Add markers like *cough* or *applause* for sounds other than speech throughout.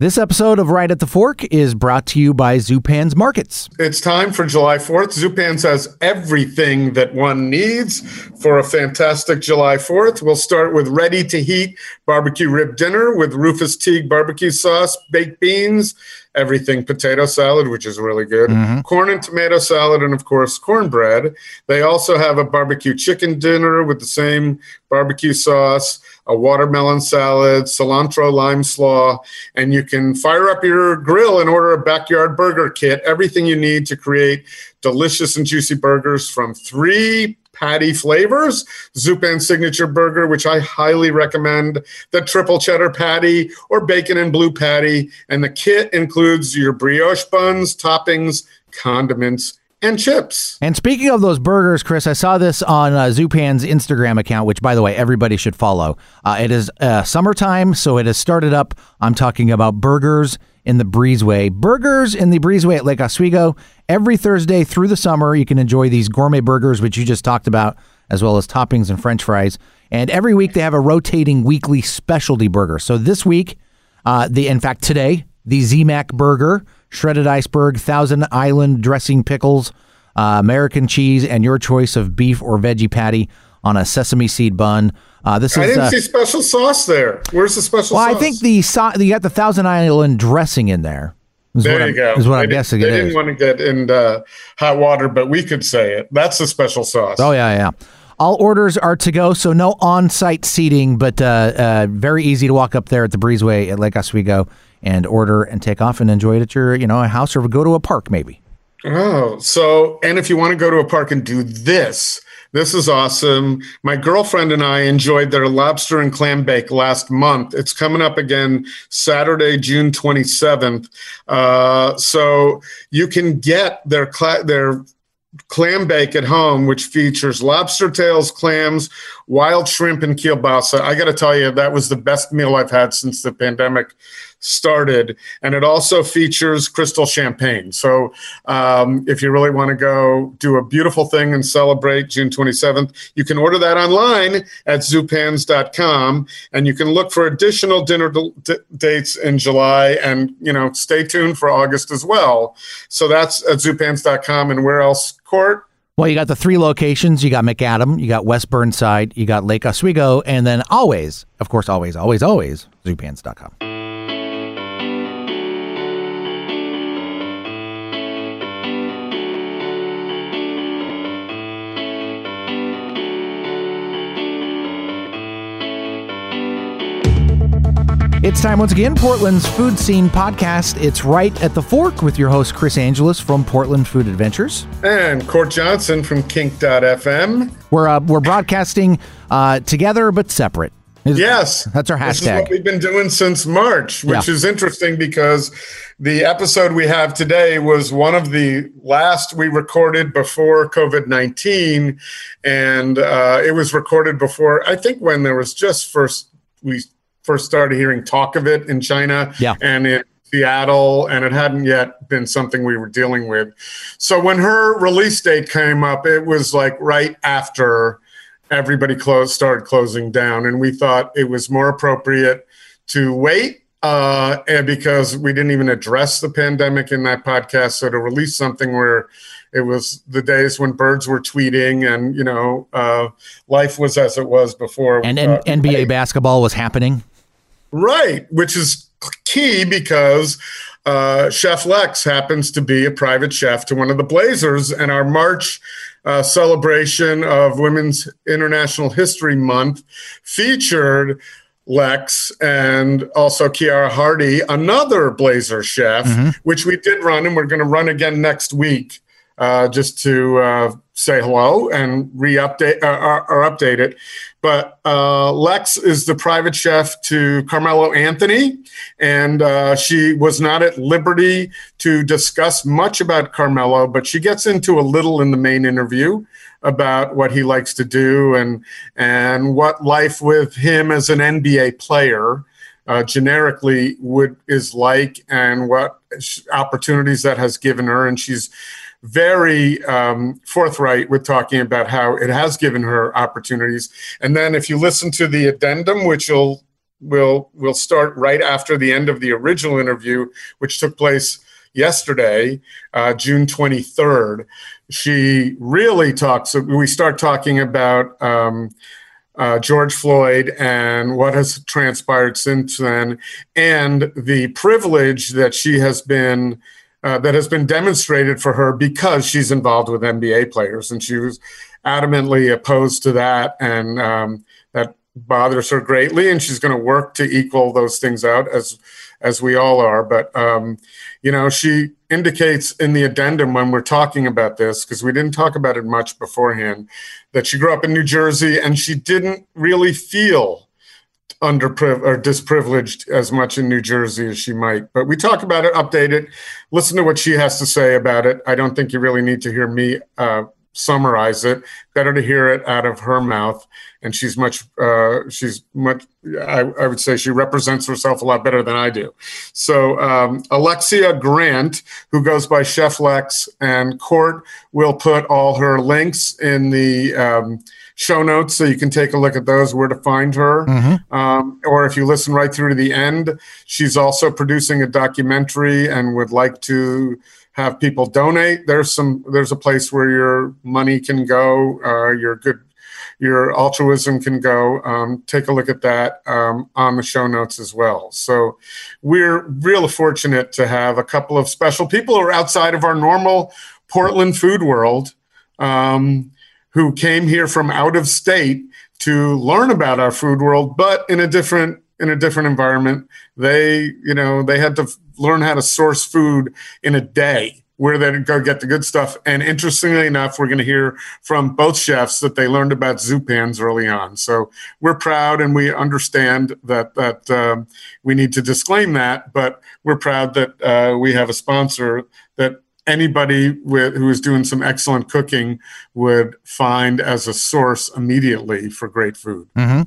This episode of Right at the Fork is brought to you by Zupan's Markets. It's time for July 4th. Zupan's has everything that one needs for a fantastic July 4th. We'll start with ready to heat barbecue rib dinner with Rufus Teague barbecue sauce, baked beans, everything potato salad, which is really good, mm-hmm. corn and tomato salad, and of course, cornbread. They also have a barbecue chicken dinner with the same barbecue sauce a watermelon salad, cilantro lime slaw, and you can fire up your grill and order a backyard burger kit. Everything you need to create delicious and juicy burgers from three patty flavors. Zupan signature burger, which I highly recommend, the triple cheddar patty or bacon and blue patty. And the kit includes your brioche buns, toppings, condiments, and chips. And speaking of those burgers, Chris, I saw this on uh, Zupan's Instagram account, which, by the way, everybody should follow. Uh, it is uh, summertime, so it has started up. I'm talking about burgers in the Breezeway. Burgers in the Breezeway at Lake Oswego. Every Thursday through the summer, you can enjoy these gourmet burgers, which you just talked about, as well as toppings and french fries. And every week, they have a rotating weekly specialty burger. So this week, uh, the in fact, today, the ZMAC burger shredded iceberg, Thousand Island dressing pickles, uh, American cheese, and your choice of beef or veggie patty on a sesame seed bun. Uh, this I is, didn't uh, see special sauce there. Where's the special well, sauce? I think the so- you got the Thousand Island dressing in there. There you go. Is what they I'm guessing. They didn't is. want to get in uh, hot water, but we could say it. That's the special sauce. Oh yeah, yeah. All orders are to go, so no on-site seating, but uh, uh, very easy to walk up there at the Breezeway at Lake Oswego and order and take off and enjoy it at your, you know, a house or go to a park maybe. Oh, so and if you want to go to a park and do this, this is awesome. My girlfriend and I enjoyed their lobster and clam bake last month. It's coming up again Saturday, June 27th. Uh, so you can get their cl- their clam bake at home, which features lobster tails, clams, wild shrimp, and kielbasa. I got to tell you, that was the best meal I've had since the pandemic started. And it also features Cristal champagne. So um, if you really want to go do a beautiful thing and celebrate June 27th, you can order that online at zupans.com and you can look for additional dinner d- dates in July and, you know, stay tuned for August as well. So that's at zupans.com. And where else, Court? Well, you got the three locations. You got Macadam, you got West Burnside, you got Lake Oswego, and then always, of course, always, always, always, zupans.com. It's time once again, Portland's Food Scene Podcast. It's right at the fork with your host, Chris Angelus from Portland Food Adventures. And Court Johnson from Kink.fm. We're, uh, we're broadcasting uh, together but separate. Is, yes. That's our hashtag. This is what we've been doing since March, which yeah. is interesting because the episode we have today was one of the last we recorded before COVID 19. And uh, it was recorded before, I think, when there was just first, we first started hearing talk of it in China yeah. and in Seattle, and it hadn't yet been something we were dealing with. So when her release date came up, it was like right after everybody closed, started closing down, and we thought it was more appropriate to wait uh, and because we didn't even address the pandemic in that podcast. So to release something where it was the days when birds were tweeting and you know uh, life was as it was before, and, and uh, NBA basketball was happening. Right, which is key because uh, Chef Lex happens to be a private chef to one of the Blazers, and our March uh, celebration of Women's International History Month featured Lex and also Kiara Hardy, another Blazer chef, mm-hmm. which we did run, and we're going to run again next week. Uh, just to uh, say hello and re-update uh, or, or, update it. But uh, Lex is the private chef to Carmelo Anthony, and uh, she was not at liberty to discuss much about Carmelo, but she gets into a little in the main interview about what he likes to do and and what life with him as an NBA player. Uh, generically would is like and what opportunities that has given her and she's very um, forthright with talking about how it has given her opportunities. And then if you listen to the addendum, which will will will start right after the end of the original interview, which took place yesterday, uh, June 23rd. She really talks. We start talking about. Um, uh, George Floyd and what has transpired since then, and the privilege that she has been uh, that has been demonstrated for her because she's involved with NBA players, and she was adamantly opposed to that, and um, that bothers her greatly, and she's going to work to equal those things out as as we all are. But um, you know, she indicates in the addendum when we're talking about this because we didn't talk about it much beforehand that she grew up in New Jersey and she didn't really feel underprivileged or disprivileged as much in New Jersey as she might. But we talk about it, update it, listen to what she has to say about it. I don't think you really need to hear me uh, summarize it. Better to hear it out of her mouth. And she's much, uh, she's much, I, I, would say she represents herself a lot better than I do. So um, Alexia Grant, who goes by Chef Lex, and Court will put all her links in the um, show notes so you can take a look at those, where to find her. Mm-hmm. Um, or if you listen right through to the end, she's also producing a documentary and would like to have people donate. There's some there's a place where your money can go, uh, your good your altruism can go. Um, take a look at that um, on the show notes as well. So we're real fortunate to have a couple of special people who are outside of our normal Portland food world um, who came here from out of state to learn about our food world, but in a different in a different environment. They, you know, they had to learn how to source food in a day where they go get the good stuff. And interestingly enough, we're going to hear from both chefs that they learned about Zupans early on. So we're proud and we understand that that um, we need to disclaim that, but we're proud that uh, we have a sponsor that anybody with, who is doing some excellent cooking would find as a source immediately for great food. Mm-hmm.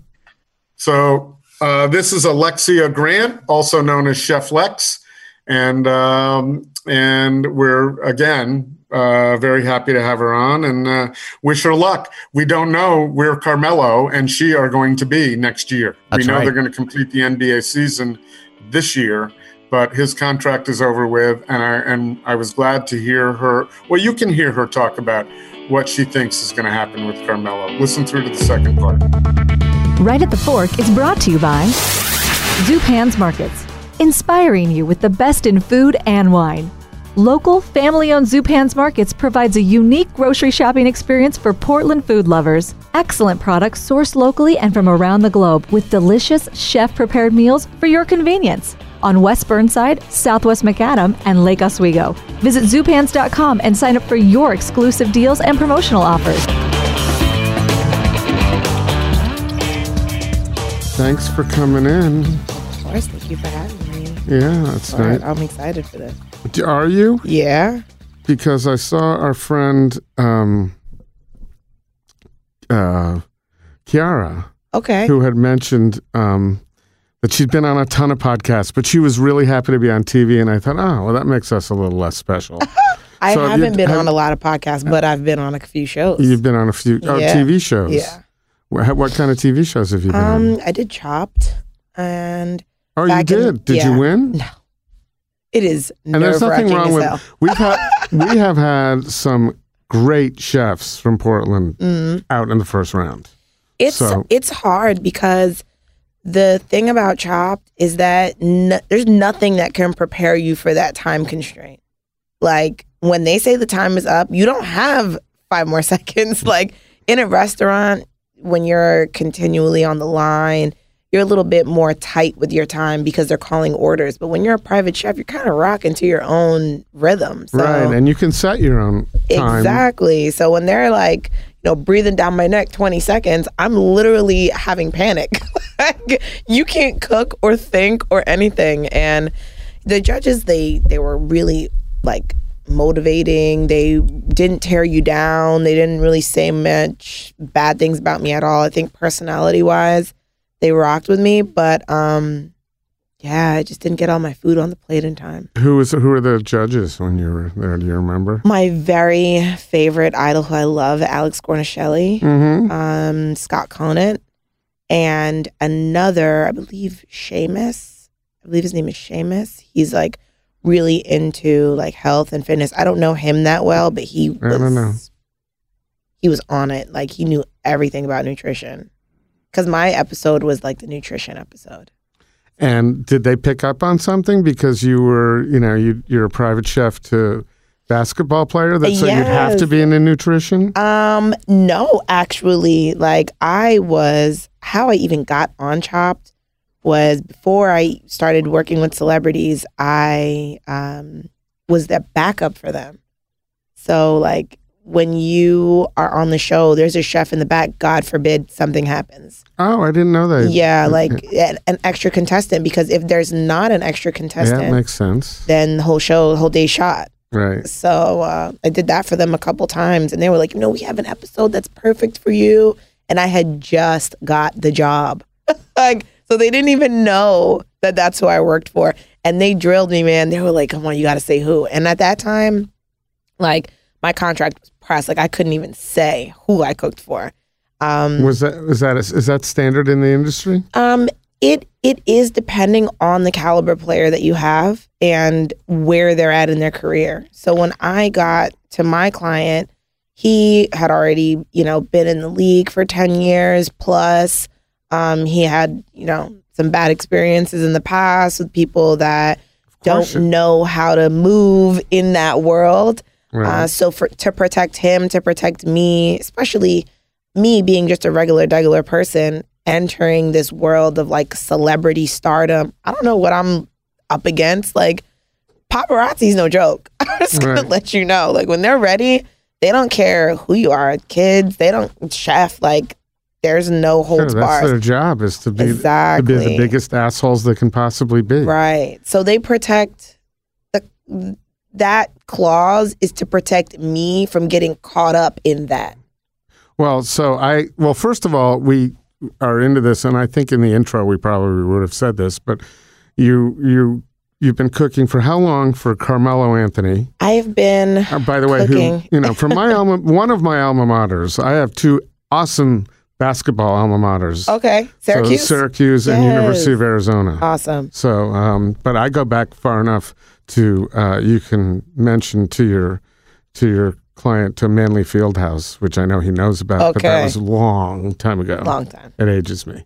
So uh, this is Alexia Grant, also known as Chef Lex and um, and we're again uh, very happy to have her on and uh, wish her luck. We don't know where Carmelo and she are going to be next year. That's we know right. they're going to complete the NBA season this year, but his contract is over with, and I and I was glad to hear her. Well, you can hear her talk about what she thinks is going to happen with Carmelo. Listen through to the second part. Right at the Fork is brought to you by Zupan's Markets inspiring you with the best in food and wine. Local, family owned Zupan's Markets provides a unique grocery shopping experience for Portland food lovers. Excellent products sourced locally and from around the globe with delicious, chef prepared meals for your convenience. On West Burnside, Southwest Macadam, and Lake Oswego. Visit Zupans.com and sign up for your exclusive deals and promotional offers. Thanks for coming in. Of course, thank you for having me. Yeah, that's nice. I'm excited for this. Are you? Yeah. Because I saw our friend um, uh, Kiara. Okay. Who had mentioned um, that she'd been on a ton of podcasts, but she was really happy to be on TV. And I thought, oh, well, that makes us a little less special. *laughs* I so haven't been have, on a lot of podcasts, but I've been on a few shows. You've been on a few oh, yeah. TV shows. Yeah. What, what, kind of TV shows have you been um, on? I did Chopped and Oh, you did? In, did yeah. you win? No. It is and there's nothing wrong with *laughs* we've had we have had some great chefs from Portland *laughs* mm. out in the first round. It's so. it's hard because the thing about Chopped is that there's nothing that can prepare you for that time constraint. Like when they say the time is up, you don't have five more *laughs* seconds. Like in a restaurant, when you're continually on the line you're a little bit more tight with your time because they're calling orders. But when you're a private chef, you're kind of rocking to your own rhythm. So, right, and you can set your own time. Exactly. So when they're like, you know, breathing down my neck 20 seconds, I'm literally having panic. *laughs* like, you can't cook or think or anything. And the judges, they they were really like motivating. They didn't tear you down. They didn't really say much bad things about me at all. I think personality wise they rocked with me, but um, yeah, I just didn't get all my food on the plate in time. Who was who were the judges when you were there? Do you remember? My very favorite idol, who I love, Alex Guarnaschelli, mm-hmm. um, Scott Conant, and another, I believe, Seamus. I believe his name is Seamus. He's like really into like health and fitness. I don't know him that well, but he was, I don't know. He was on it. Like he knew everything about nutrition. Cause my episode was like the nutrition episode. And did they pick up on something because you were, you know, you you're a private chef to basketball player that so you'd have to Yes. be into nutrition? Um, no, actually, like I was how I even got on Chopped was before I started working with celebrities, I um was the backup for them. So like when you are on the show, there's a chef in the back, God forbid something happens. Oh, I didn't know that. Yeah, like an, extra contestant because if there's not an extra Yeah, contestant, that makes sense. then the whole show, the whole day shot. Right. So uh, I did that for them a couple times, and they were like, "You know, we have an episode that's perfect for you." And I had just got the job, *laughs* like so they didn't even know that that's who I worked for, and they drilled me, man. They were like, "Come on, you got to say who." And at that time, like my contract was pressed, like I couldn't even say who I cooked for. Um, Was that was that is that standard in the industry? um, it it is depending on the caliber player that you have and where they're at in their career. So when I got to my client, he had already, you know, been in the league for 10 years plus. Um, he had, you know, some bad experiences in the past with people that don't know how to move in that world. Right. Uh, so for to protect him, to protect me, especially me being just a regular, regular person entering this world of like celebrity stardom, I don't know what I'm up against. Like paparazzi's no joke. *laughs* I'm just gonna Right. let you know. Like when they're ready, they don't care who you are, kids. They don't chef. Like there's no Sure, holds that's bars. their job is to be to be Exactly. the biggest assholes they can possibly be. Right. So they protect the that clause is to protect me from getting caught up in that. Well, so I well, first of all, we are into this, and I think in the intro we probably would have said this, but you you you've been cooking for how long for Carmelo Anthony? I have been Uh, by the way, Cooking. who you know from my *laughs* alma one of my alma maters, I have two awesome basketball alma maters. okay. So Syracuse. Syracuse and University of Arizona. awesome. So, um, but I go back far enough to uh, you can mention to your to your client to Manley Fieldhouse, which I know he knows about, but that was a long time ago. Long time. It ages me.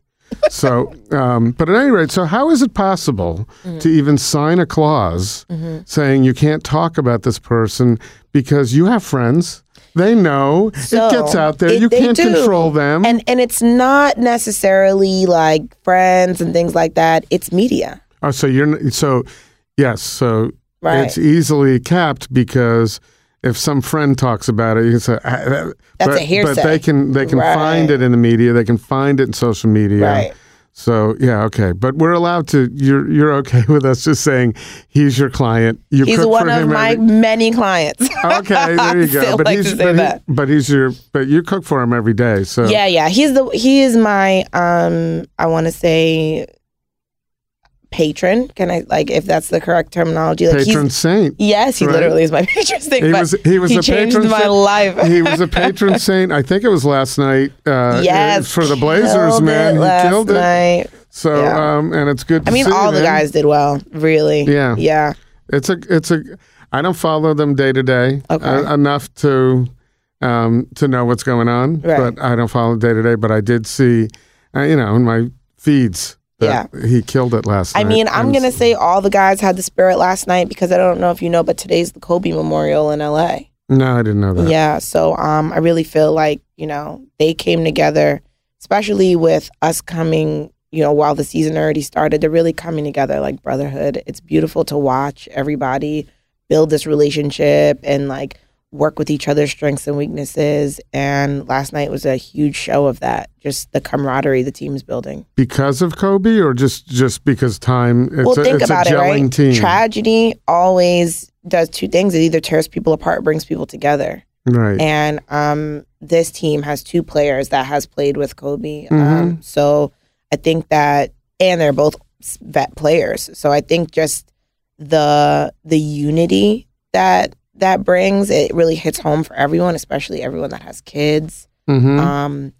So, *laughs* um, but at any rate, so how is it possible Mm-hmm. to even sign a clause saying you can't talk about this person because you have friends? They know So, it gets out there. it- you can't do. control them. And and it's not necessarily like friends and things like that. It's media. Oh, so you're so yes, so Right. it's easily capped because if some friend talks about it, you can say "Ah, That's but, a But they can they can find it in the media. They can find it in social media. Right. So yeah, okay, but we're allowed to. You're you're okay *laughs* with us just saying he's your client. You He's one of my every- many clients. *laughs* Okay, there you *laughs* go. But like he's but, he- but he's your but you cook for him every day. So yeah, yeah. He's the he is my um I want to say patron. Can I like if that's the correct terminology? Like patron he's saint. yes, he right? literally is my *laughs* patron saint. He was he was he a changed patron my saint. life. he was a *laughs* patron saint. I think it was last night. Uh, yes, for the Blazers, man. He killed it. night. So, Yeah. um, and it's good. To I mean, see, all the man. guys did well. Really. Yeah. Yeah. It's a, it's a. I don't follow them day to day uh, enough to, um, to know what's going on. Right. But I don't follow day to day. But I did see, uh, you know, in my feeds that he killed it last I night. I mean, I'm gonna say all the guys had the spirit last night because I don't know if you know, but today's the Kobe Memorial in LA. No, I didn't know that. Yeah, so um, I really feel like you know they came together, especially with us coming. You know, while the season already started, they're really coming together like brotherhood. It's beautiful to watch everybody build this relationship and like work with each other's strengths and weaknesses. And last night was a huge show of that. Just the camaraderie the team's building. Because of Kobe, or just just because time? It's well, a, think it's about a it, right? team. Tragedy always does two things. It either tears people apart, or brings people together. right. And um, this team has two players that has played with Kobe. Mm-hmm. Um, so I think that, and they're both vet players. So I think just the the unity that that brings it really hits home for everyone, especially everyone that has kids. hmm Um,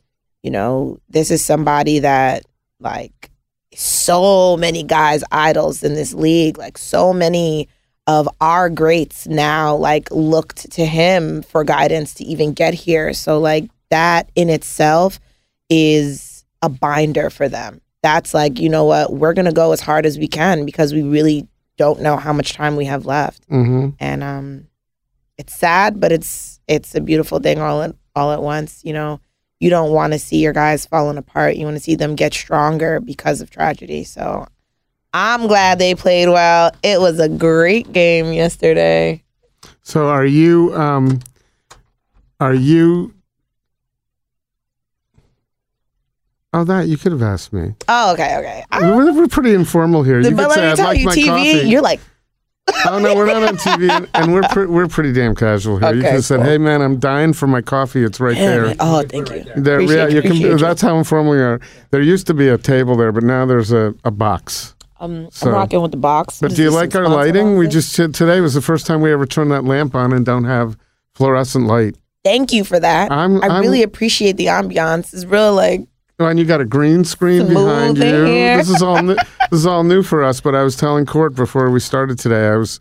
you know, this is somebody that like so many guys idols in this league, like so many of our greats now like looked to him for guidance to even get here. So like that in itself is a binder for them. That's like, you know what, we're gonna go as hard as we can because we really don't know how much time we have left. hmm And um it's sad, but it's it's a beautiful thing all at all at once. You know, you don't want to see your guys falling apart. You want to see them get stronger because of tragedy. So I'm glad they played well. It was a great game yesterday. So are you um are you Oh that you could have asked me. Oh, okay, okay. We're, we're pretty informal here. You but let me tell like you, TV, coffee. you're like, oh no, we're not on TV, and, we're pre- we're pretty damn casual here. you Okay, could have said. "Hey man, I'm dying for my coffee. It's right there." oh, thank you. There, yeah, you, you can. you. That's how informal we are. There used to be a table there, but now there's a, a box. Um, So- I'm rocking with the box. But This do you like our lighting? We just today was the first time we ever turned that lamp on and don't have fluorescent light. Thank you for that. I'm- I I'm- really appreciate the ambiance. It's real like and you got a green screen Smooth behind you. here. This is all new. this is all new for us. But I was telling Court before we started today. I was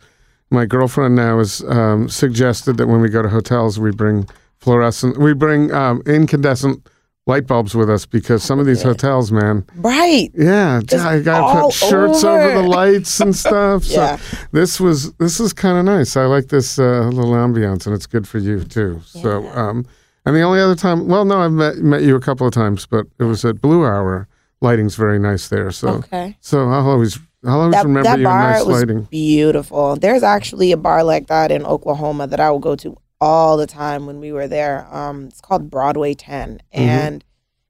my girlfriend now has um, suggested that when we go to hotels, we bring fluorescent, we bring um, incandescent light bulbs with us because some of these hotels, man, right. yeah, Just I got to put shirts over. over. the *laughs* lights and stuff. So Yeah. this was this is kind of nice. I like this uh, little ambiance, and it's good for you too. So, um, and the only other time, well, no, I've met met you a couple of times, but it was at Blue Hour. Lighting's very nice there. So, Okay. so I'll always I'll always That, remember that your bar nice was lighting. beautiful. There's actually a bar like that in Oklahoma that I would go to all the time when we were there. Um, it's called Broadway 10, Mm-hmm. and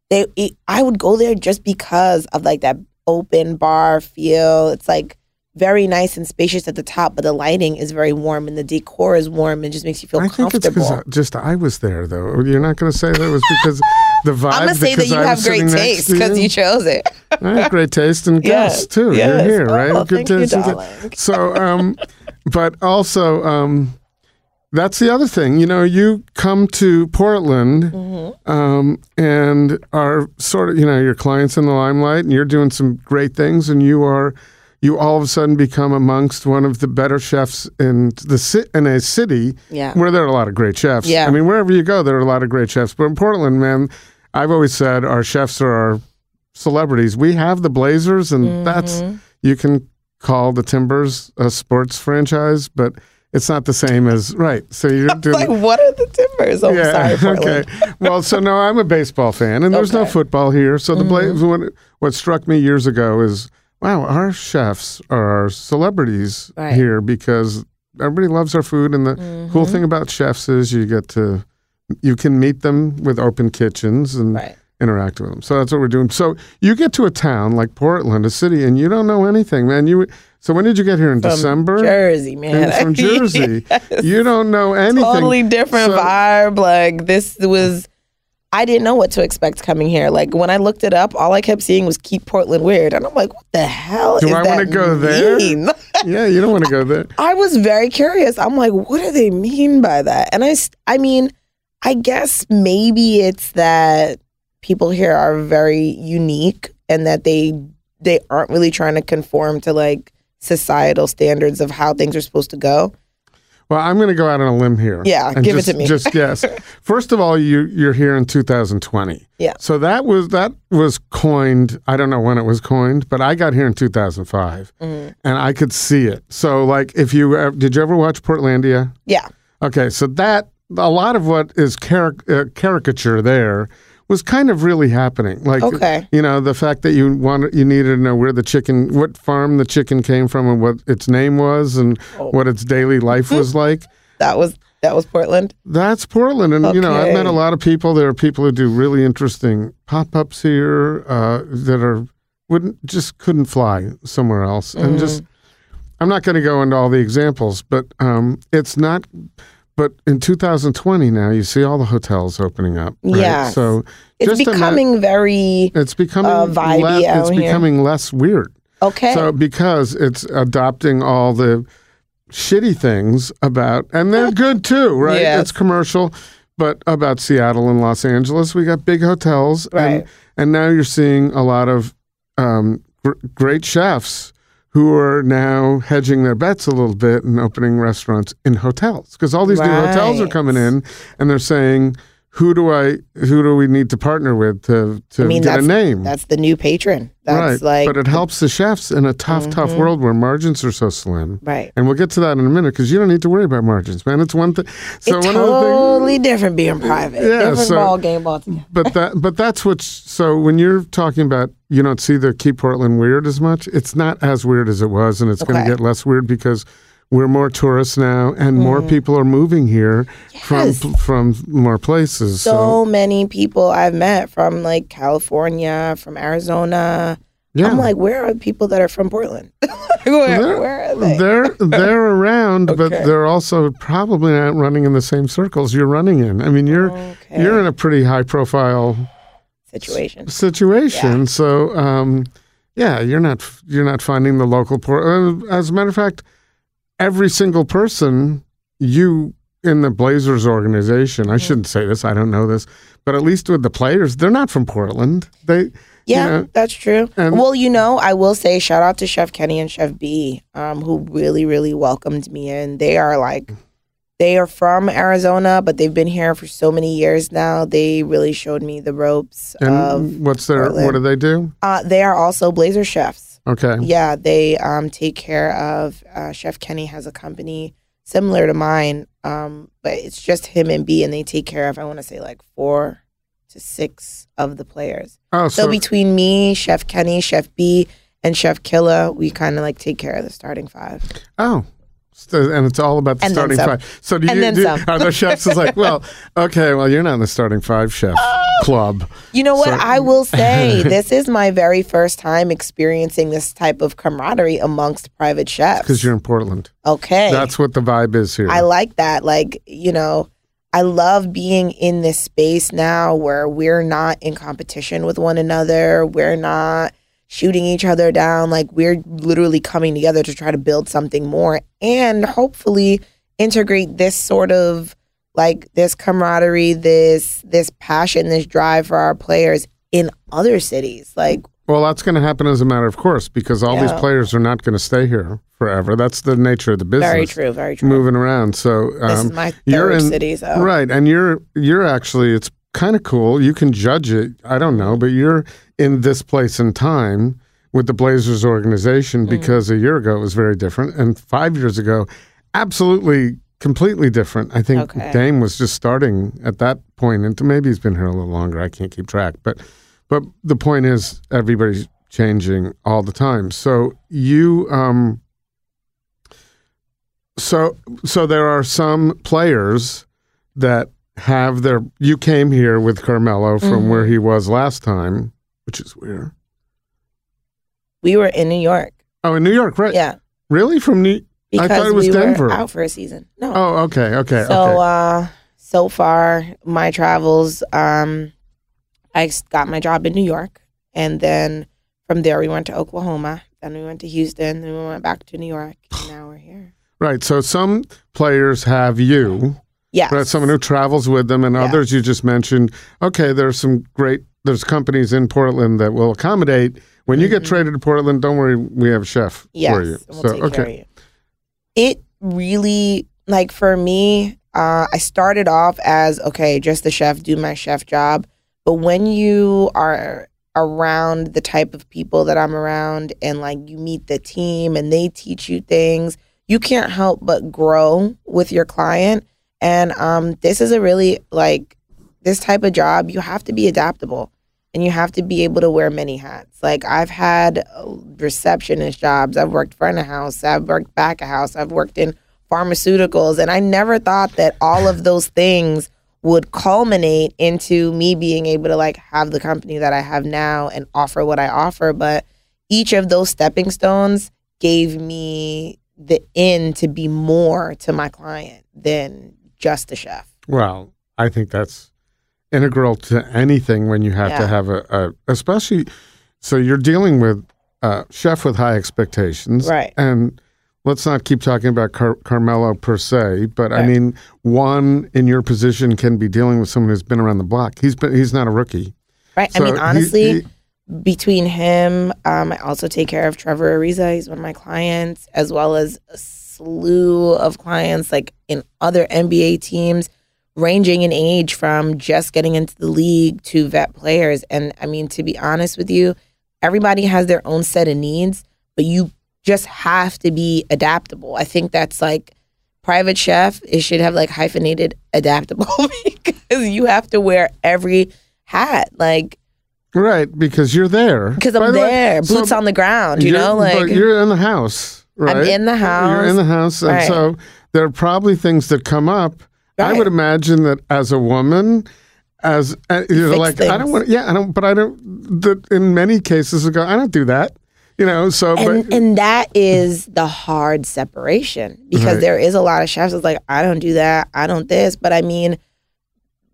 they it, I would go there just because of like that open bar feel. It's like very nice and spacious at the top, but the lighting is very warm and the decor is warm and just makes you feel comfortable. I think it's comfortable. because just I was there though. You're not going to say that it was because the *laughs* vibe. I'm gonna say that you *laughs* I have great taste because you chose it. I have great taste and guests too. yes. You're here, right? Oh, thank you, and darling. So, um, but also, um, that's the other thing. You know, you come to Portland, Mm-hmm. um, and are sort of, you know, your clients in the limelight, and you're doing some great things, and you are. You all of a sudden become amongst one of the better chefs in the ci- in a city Yeah. where there are a lot of great chefs. Yeah. I mean, wherever you go, there are a lot of great chefs. But in Portland, man, I've always said our chefs are our celebrities. We have the Blazers, and that's Mm-hmm. you can call the Timbers a sports franchise, but it's not the same as right. So *laughs* you're doing. like, what are the timbers? Oh, sorry, *laughs* Portland. okay. Well, so no, I'm a baseball fan, and there's no Okay. Mm-hmm. football here. So the Blazers. What, what struck me years ago is, wow, our chefs are our celebrities Right. here because everybody loves our food, and the cool Mm-hmm. thing about chefs is you get to you can meet them with open kitchens and Right. interact with them. So that's what we're doing. So you get to a town like Portland, a city, and you don't know anything, man. You so when did you get here in From December? Jersey, man. From *laughs* Jersey, you don't know anything. totally different So- vibe. Like this was, I didn't know what to expect coming here. Like when I looked it up, all I kept seeing was "keep Portland weird," and I'm like, "What the hell Do I wanna go there? *laughs* Yeah, you don't want to go there. I was very curious. I'm like, "What do they mean by that?" And I, I mean, I guess maybe it's that people here are very unique and that they they aren't really trying to conform to like societal standards of how things are supposed to go. Well, I'm going to go out on a limb here. Yeah, and give it just, to me. Just guess. *laughs* First of all, you you're here in 2020. Yeah. So that was that was coined. I don't know when it was coined, but I got here in 2005, Mm-hmm. and I could see it. So, like, if you uh, did you ever watch Portlandia? Yeah. Okay, so that a lot of what is caric- uh, caricature there was kind of really happening. Like, Okay. you know, the fact that you wanted, you needed to know where the chicken, what farm the chicken came from, and what its name was, and Oh. what its daily life was like. That was that was Portland. That's Portland, and you know, I've met a lot of people. There are people who do really interesting pop-ups here uh, that are wouldn't just couldn't fly somewhere else, and just I'm not going to go into all the examples, but um, it's not. But in 2020 now, you see all the hotels opening up. Right? Yes. so It's just ima- becoming very it's becoming uh, vibey le- it's here. becoming less weird. okay. So because it's adopting all the shitty things about, and they're good too, right? Yes. It's commercial, but about Seattle and Los Angeles, we got big hotels, Right. and and now you're seeing a lot of um, gr- great chefs who are now hedging their bets a little bit and opening restaurants in hotels because all these new hotels are coming in, and they're saying, "Who do I? Who do we need to partner with to to I mean, get a name?" that's the new patron. That's right, like but it helps the chefs in a tough, tough Mhm. world where margins are so slim. right. And we'll get to that in a minute because you don't need to worry about margins, man. It's one thing. So it's one of the things, totally different being private. Yeah, different so- ball game altogether. but that but that's what's so when you're talking about you don't see the keep Portland weird as much. It's not as weird as it was, and it's going to get less weird because we're more tourists now, and more people are moving here Mm. Yes. from from more places. So, So many people I've met from like California, from Arizona. yeah, I'm like, where are the people that are from Portland? *laughs* where, They're- where are they? They're *laughs* they're around, but they're also probably not running in the same circles you're running in. I mean, you're Okay. you're in a pretty high profile situation. situation. So, um, yeah, you're not you're not finding the local port. Uh, as a matter of fact, every single person you in the Blazers organization. I shouldn't say this, I don't know this, but at least with the players, they're not from Portland. They Yeah, know, that's true. and- well, you know, I will say shout out to Chef Kenny and Chef B, um, who really, really welcomed me in. They are like, they are from Arizona, but they've been here for so many years now. They really showed me the ropes and of. what's their Portland. what do they do? Uh, they are also Blazer chefs. Okay. Yeah, they um, take care of. Uh, Chef Kenny has a company similar to mine, um, but it's just him and B, and they take care of. I want to say like four to six of the players. Oh, So, so, between me, Chef Kenny, Chef B, and Chef Killa, we kind of like take care of the starting five. oh. So- and it's all about the And starting some. five. So do And you do, some. are the chefs is like, well, *laughs* okay, well, you're not in the starting five chef oh. club. You know what? So- I will *laughs* say this is my very first time experiencing this type of camaraderie amongst private chefs. Because you're in Portland. okay. That's what the vibe is here. I like that. Like, you know, I love being in this space now where we're not in competition with one another. We're not shooting each other down. Like, we're literally coming together to try to build something more and hopefully integrate this sort of like this camaraderie, this this passion, this drive for our players in other cities. Like, Well, that's going to happen as a matter of course because all these players are not going to stay here forever. That's the nature of the business. very true, very true. Moving around. So this um, is my you're third in- city, so right, and you're you're actually it's kind of cool. You can judge it. I don't know, but you're in this place and time with the Blazers organization Mm. because a year ago it was very different, and five years ago, absolutely completely different. I think Okay. Dame was just starting at that point, and maybe he's been here a little longer. I can't keep track, but but the point is everybody's changing all the time. So you um so so there are some players that have their you came here with Carmelo from Mhm. where he was last time, which is weird. we were in New York. Oh, in New York, right? Yeah. Really? From New I thought it was we Denver. were out for a season. No. Oh, okay, okay, so okay. uh so far my travels um I got my job in New York and then from there we went to Oklahoma, then we went to Houston, then we went back to New York, and now we're here. right. So some players have you, Yes. right? Someone who travels with them, and Yeah. others you just mentioned. Okay, there's some great. There's companies in Portland that will accommodate. When you get Mhm. traded to Portland, don't worry, we have a chef yes, for you. We'll so okay, you. It really like for me, uh, I started off as okay, just the chef, do my chef job. But when you are around the type of people that I'm around and like you meet the team and they teach you things, you can't help but grow with your client. And um, this is a really like this type of job, you have to be adaptable and you have to be able to wear many hats. Like I've had uh, receptionist jobs, I've worked front of house, I've worked back of house, I've worked in pharmaceuticals, and I never thought that all of those things would culminate into me being able to like have the company that I have now and offer what I offer. But each of those stepping stones gave me the in to be more to my client than just a chef. Well, I think that's integral to anything when you have to have a, a especially so you're dealing with a chef with high expectations. Right. And let's not keep talking about Car- Carmelo per se, but I mean, one in your position can be dealing with someone who's been around the block. He's been he's not a rookie. Right. I So mean, he- honestly, he- between him, um, I also take care of Trevor Ariza. He's one of my clients, as well as a slew of clients like in other NBA teams, ranging in age from just getting into the league to vet players. And I mean, to be honest with you, everybody has their own set of needs, but you just have to be adaptable. I think that's like private chef. It should have like hyphenated adaptable *laughs* because you have to wear every hat. Like, right because you're there. because I'm the way, there, so boots on the ground. You you're- know, but like you're in the house, right? I'm in the house. You're in the house, and Right. so there are probably things that come up. I would imagine that as a woman, as uh, you know, fix like I don't things. want, yeah, I don't, but I don't. That in many cases, I go, I don't do that. You know, so and but and that is the hard separation because there is a lot of chefs that's like I don't do that, I don't this, but I mean,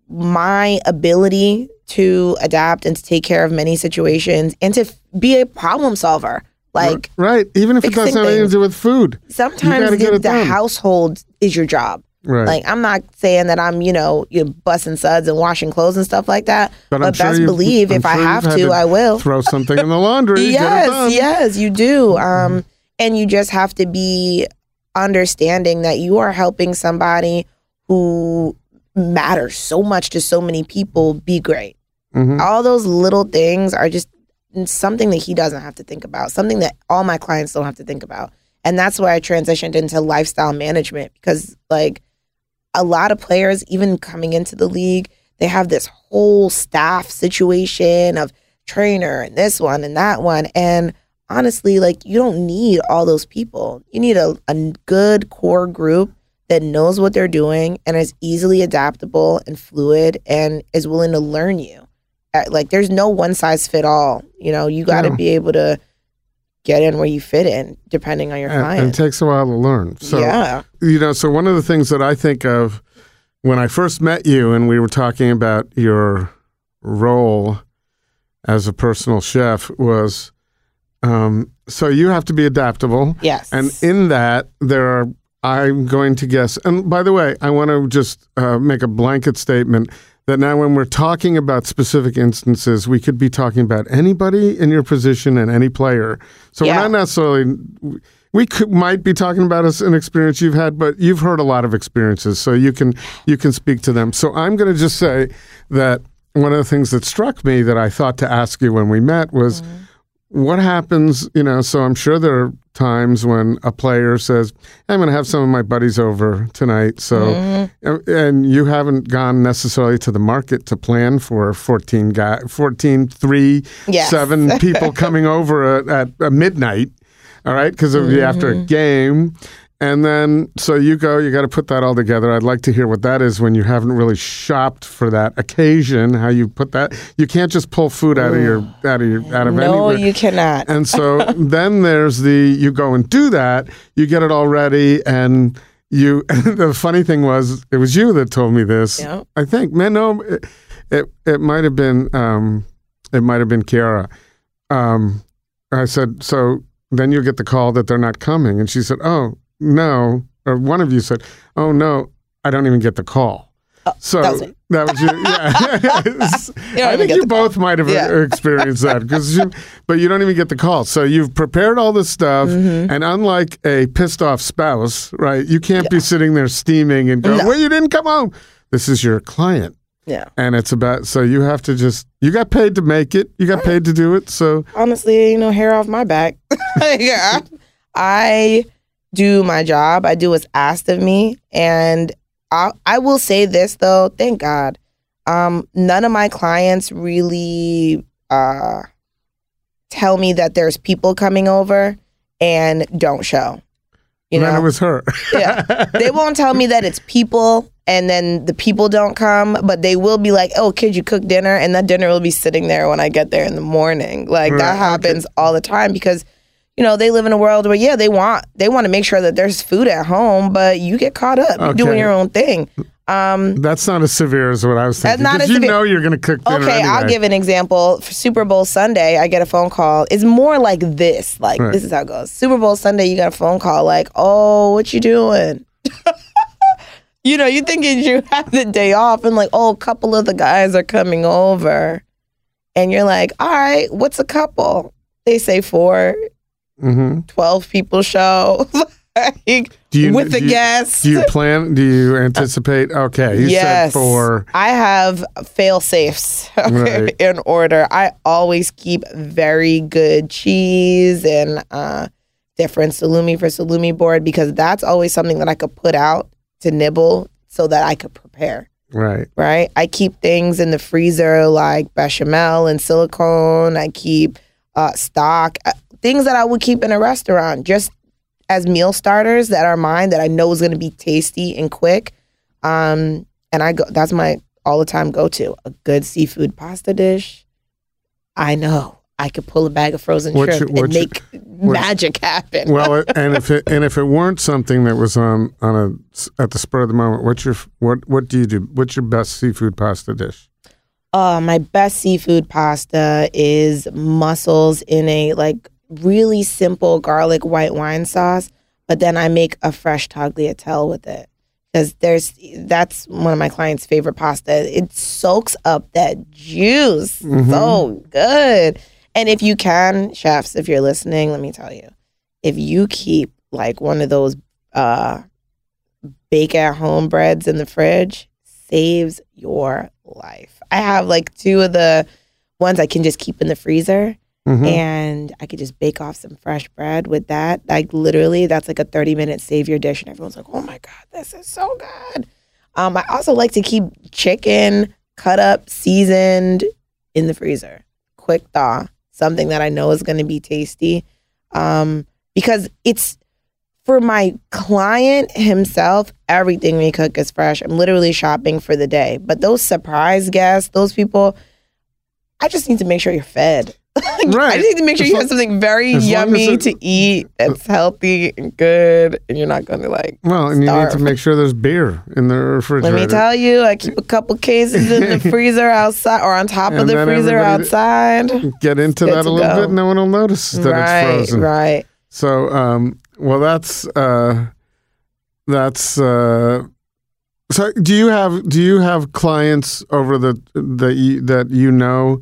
my ability to adapt and to take care of many situations and to f- be a problem solver, like right, even if it doesn't have anything to do with food, sometimes the, the household is your job. right? Like I'm not saying that I'm, you know, you know, busting suds and washing clothes and stuff like that. But, I'm sure best you've- believe I'm if I sure you've have had to, I will. throw something in the laundry. yes, yes, you do. Um, and you just have to be understanding that you are helping somebody who matters so much to so many people be great. Mhm. All those little things are just something that he doesn't have to think about, something that all my clients don't have to think about. And that's why I transitioned into lifestyle management because, like, a lot of players, even coming into the league, they have this whole staff situation of trainer and this one and that one. And honestly, like, you don't need all those people. You need a, a good core group that knows what they're doing and is easily adaptable and fluid and is willing to learn you. Like, there's no one size fit all. You know, you got to No. be able to get in where you fit in, depending on your And, and it takes a while to learn. So yeah. you know, so one of the things that I think of when I first met you and we were talking about your role as a personal chef was um, so you have to be adaptable. Yes. And in that, there are, I'm going to guess, and by the way, I want to just uh, make a blanket statement that now when we're talking about specific instances, we could be talking about anybody in your position and any player. So Yeah. we're not necessarily, we could, might be talking about an experience you've had, but you've heard a lot of experiences, so you can you can speak to them. So I'm going to just say that one of the things that struck me that I thought to ask you when we met was mm-hmm. what happens, you know, so I'm sure there are times when a player says, I'm going to have some of my buddies over tonight. So, Mm-hmm. and you haven't gone necessarily to the market to plan for 14 guy, 14, 3, Yes. 7 people *laughs* coming over at, at, midnight. All right. Because it would be after Mm-hmm. a game. And then, so you go, you got to put that all together. I'd like to hear what that is when you haven't really shopped for that occasion, how you put that. You can't just pull food out of your, out of your, out of no, anywhere. you cannot. And so *laughs* then there's the you go and do that, you get it all ready, and you. *laughs* the funny thing was, it was you that told me this. Yeah. I think, man, no, it it, it might have been um, it might have been Kiara. Um, I said, so then you get the call that they're not coming, and she said, oh no, or one of you said, oh no, I don't even get the call. So Oh, that was me. that was you. Yeah, *laughs* *laughs* don't I think you the call. both might have Yeah. *laughs* experienced that because you, but you don't even get the call. So you've prepared all this stuff, Mm-hmm. and unlike a pissed off spouse, right? You can't be sitting there steaming and going, No. "Well, you didn't come home." This is your client, Yeah. and it's about so you have to just you got paid to make it, you got paid to do it. So honestly, you know, hair off my back. yeah, I do my job. I do what's asked of me, and I, I will say this though. Thank God, um, none of my clients really uh, tell me that there's people coming over and don't show. You know, it was her. yeah. *laughs* They won't tell me that it's people and then the people don't come, but they will be like, oh, kid, you cook dinner? And that dinner will be sitting there when I get there in the morning. Like Right, that okay. happens all the time because, you know, they live in a world where, yeah, they want they want to make sure that there's food at home, but you get caught up. You're doing your own thing. Um, That's not as severe as what I was saying. That's thinking. not as you severe. know you're going to cook dinner Okay, I'll give an example. For Super Bowl Sunday, I get a phone call. It's more like this. Like Right. this is how it goes. Super Bowl Sunday, you got a phone call like, "Oh, what you doing?" *laughs* you know, you thinking you have the day off, and like, "Oh, a couple of the guys are coming over," and you're like, "All right, what's a couple?" They say four. Hmm 12 people show. *laughs* Like, Do you- with the you- guests. Do you plan? Do you anticipate? Okay, you yes. said four. I have fail safes *laughs* Right. in order. I always keep very good cheese and uh, different salumi for salumi board because that's always something that I could put out to nibble so that I could prepare. Right. Right. I keep things in the freezer like bechamel and silicone. I keep uh, stock, uh, things that I would keep in a restaurant just as meal starters that are mine that I know is going to be tasty and quick. Um, and I go, that's my all the time go to a good seafood pasta dish. I know I could pull a bag of frozen What's shrimp your- and your- make magic happen. Well, *laughs* and if it and if it weren't something that was on on a at the spur of the moment, what's your what what do you do? What's your best seafood pasta dish? Uh, my best seafood pasta is mussels in a like really simple garlic white wine sauce, but then I make a fresh tagliatelle with it because there's that's one of my clients' favorite pasta. It soaks up that juice so good. And if you can, chefs, if you're listening, let me tell you, if you keep like one of those uh, bake at home breads in the fridge, saves your life. I have like two of the ones I can just keep in the freezer Mhm. and I could just bake off some fresh bread with that. Like literally, that's like a 30 minute savior dish. And everyone's like, oh my God, this is so good. Um, I also like to keep chicken cut up, seasoned in the freezer. Quick thaw, something that I know is going to be tasty. Um, because it's for my client himself, everything we cook is fresh. I'm literally shopping for the day. But those surprise guests, those people, I just need to make sure you're fed. *laughs* I Right. just need to make sure As you have something very as long as yummy to eat that's healthy and good, and you're not going to like. Well, and you need to make sure there's beer in the refrigerator. Let me tell you, I keep a couple cases in the *laughs* freezer outside or on top of the freezer outside. Get into that a little go. bit. No one will notice that right, it's frozen. right. So, um, well, that's uh, that's. Uh, so, do you have do you have clients over the that you, that you know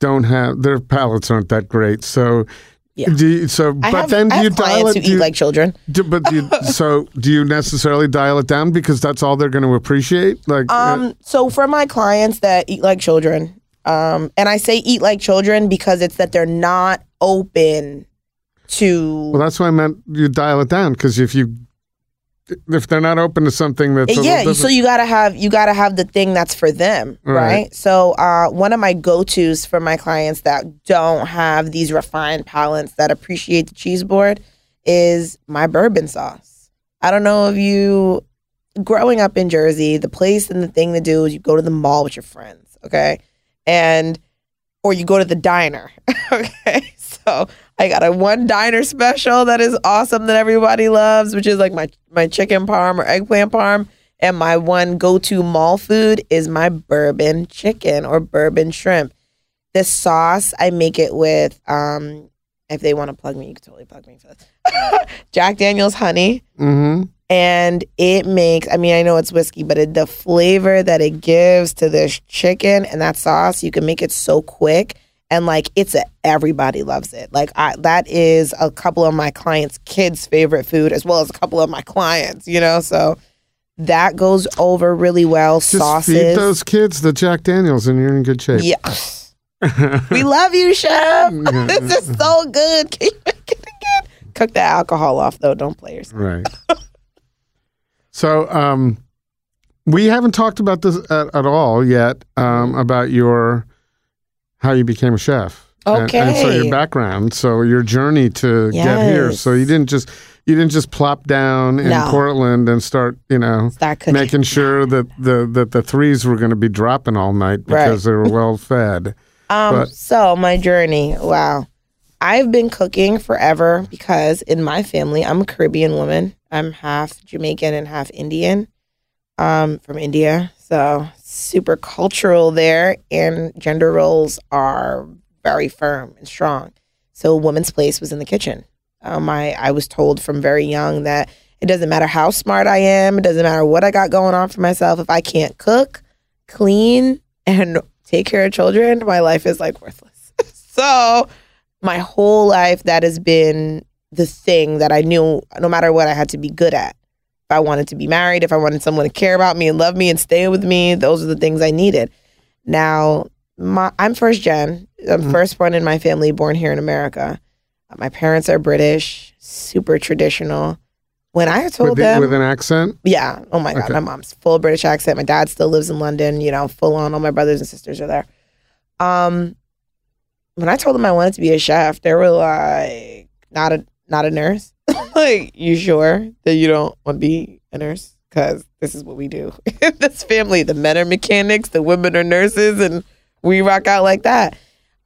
don't have their palates aren't that great? So, Yeah. do you, so but have, then do you dial it? who do eat you- like children. do- but do you, *laughs* so do you necessarily dial it down because that's all they're going to appreciate? Like, uh, Um, so for my clients that eat like children, um, and I say eat like children because it's that they're not open to. well, that's why I meant you dial it down because if you if they're not open to something that's a yeah, so you gotta have you gotta have the thing that's for them, right? Right. So uh, one of my go tos for my clients that don't have these refined palates that appreciate the cheese board is my bourbon sauce. I don't know if you growing up in Jersey, the place and the thing to do is you go to the mall with your friends, okay, and or you go to the diner, *laughs* okay. So I got a one diner special that is awesome that everybody loves, which is like my my chicken parm or eggplant parm. And my one go to mall food is my bourbon chicken or bourbon shrimp. The sauce I make it with. Um, if they want to plug me, you can totally plug me for this. *laughs* Jack Daniel's honey, Mhm. and it makes. I mean, I know it's whiskey, but it, the flavor that it gives to this chicken and that sauce, you can make it so quick and like it's a everybody loves it. Like I, that is a couple of my clients' kids' favorite food, as well as a couple of my clients. You know, so that goes over really well. Just Sauces, feed those kids the Jack Daniels, and you're in good shape. yeah. *laughs* we love you, chef. *laughs* this is so good. *laughs* Keep making it again. Cook the alcohol off though. Don't play yourself. Right. so, um, we haven't talked about this at, at all yet um, about your how you became a chef. And, and so your background, so your journey to get here. So you didn't just you didn't just plop down in No. Portland and start, you know, Start making sure that the that the threes were going to be dropping all night because they were well fed. *laughs* Um, But- so my journey, wow. I've been cooking forever because in my family, I'm a Caribbean woman. I'm half Jamaican and half Indian. um, from India. So super cultural there, and gender roles are very firm and strong. So woman's place was in the kitchen. Um, I, I was told from very young that it doesn't matter how smart I am, it doesn't matter what I got going on for myself. If I can't cook, clean, and take care of children, my life is like worthless. *laughs* so my whole life, that has been the thing that I knew no matter what I had to be good at. If I wanted to be married, if I wanted someone to care about me and love me and stay with me, those are the things I needed. Now, my, I'm first gen. I'm Mm-hmm. first one in my family born here in America. My parents are British, super traditional. When I told With, the- them, with an accent? yeah. Oh my God. Okay. My mom's full British accent. My dad still lives in London, you know, full on. All my brothers and sisters are there. Um, when I told them I wanted to be a chef, they were like, not a not a nurse. *laughs* like, you sure that you don't want to be a nurse? Because this is what we do in *laughs* this family. The men are mechanics, the women are nurses, and we rock out like that.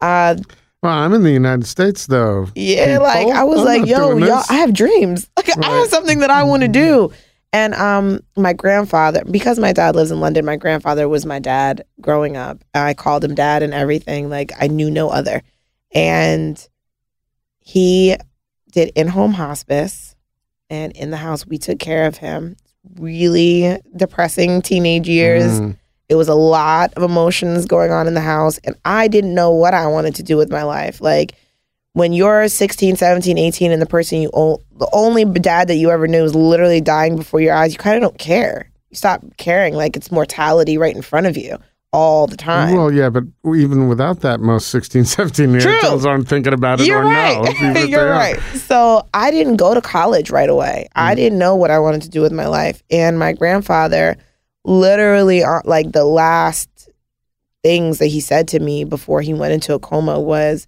Uh, Well, I'm in the United States, though. yeah, people. like I was I'm like, yo, y'all. I have dreams. *laughs* Like I have something that I want to do. And um, my grandfather, because my dad lives in London, my grandfather was my dad growing up. I called him dad and everything. Like I knew no other. And he did in-home hospice, and in the house we took care of him. Really depressing teenage years Mm. it was a lot of emotions going on in the house and i didn't know what i wanted to do with my life like when you're 16 17 18 and the person you o- the only dad that you ever knew is literally dying before your eyes you kind of don't care you stop caring like it's mortality right in front of you all the time Well, yeah, but even without that, most 16, 17 year olds aren't thinking about it You're or right. *laughs* You're right. So I didn't go to college right away. Mm. I didn't know what I wanted to do with my life. And my grandfather, literally, uh, like the last things that he said to me before he went into a coma was,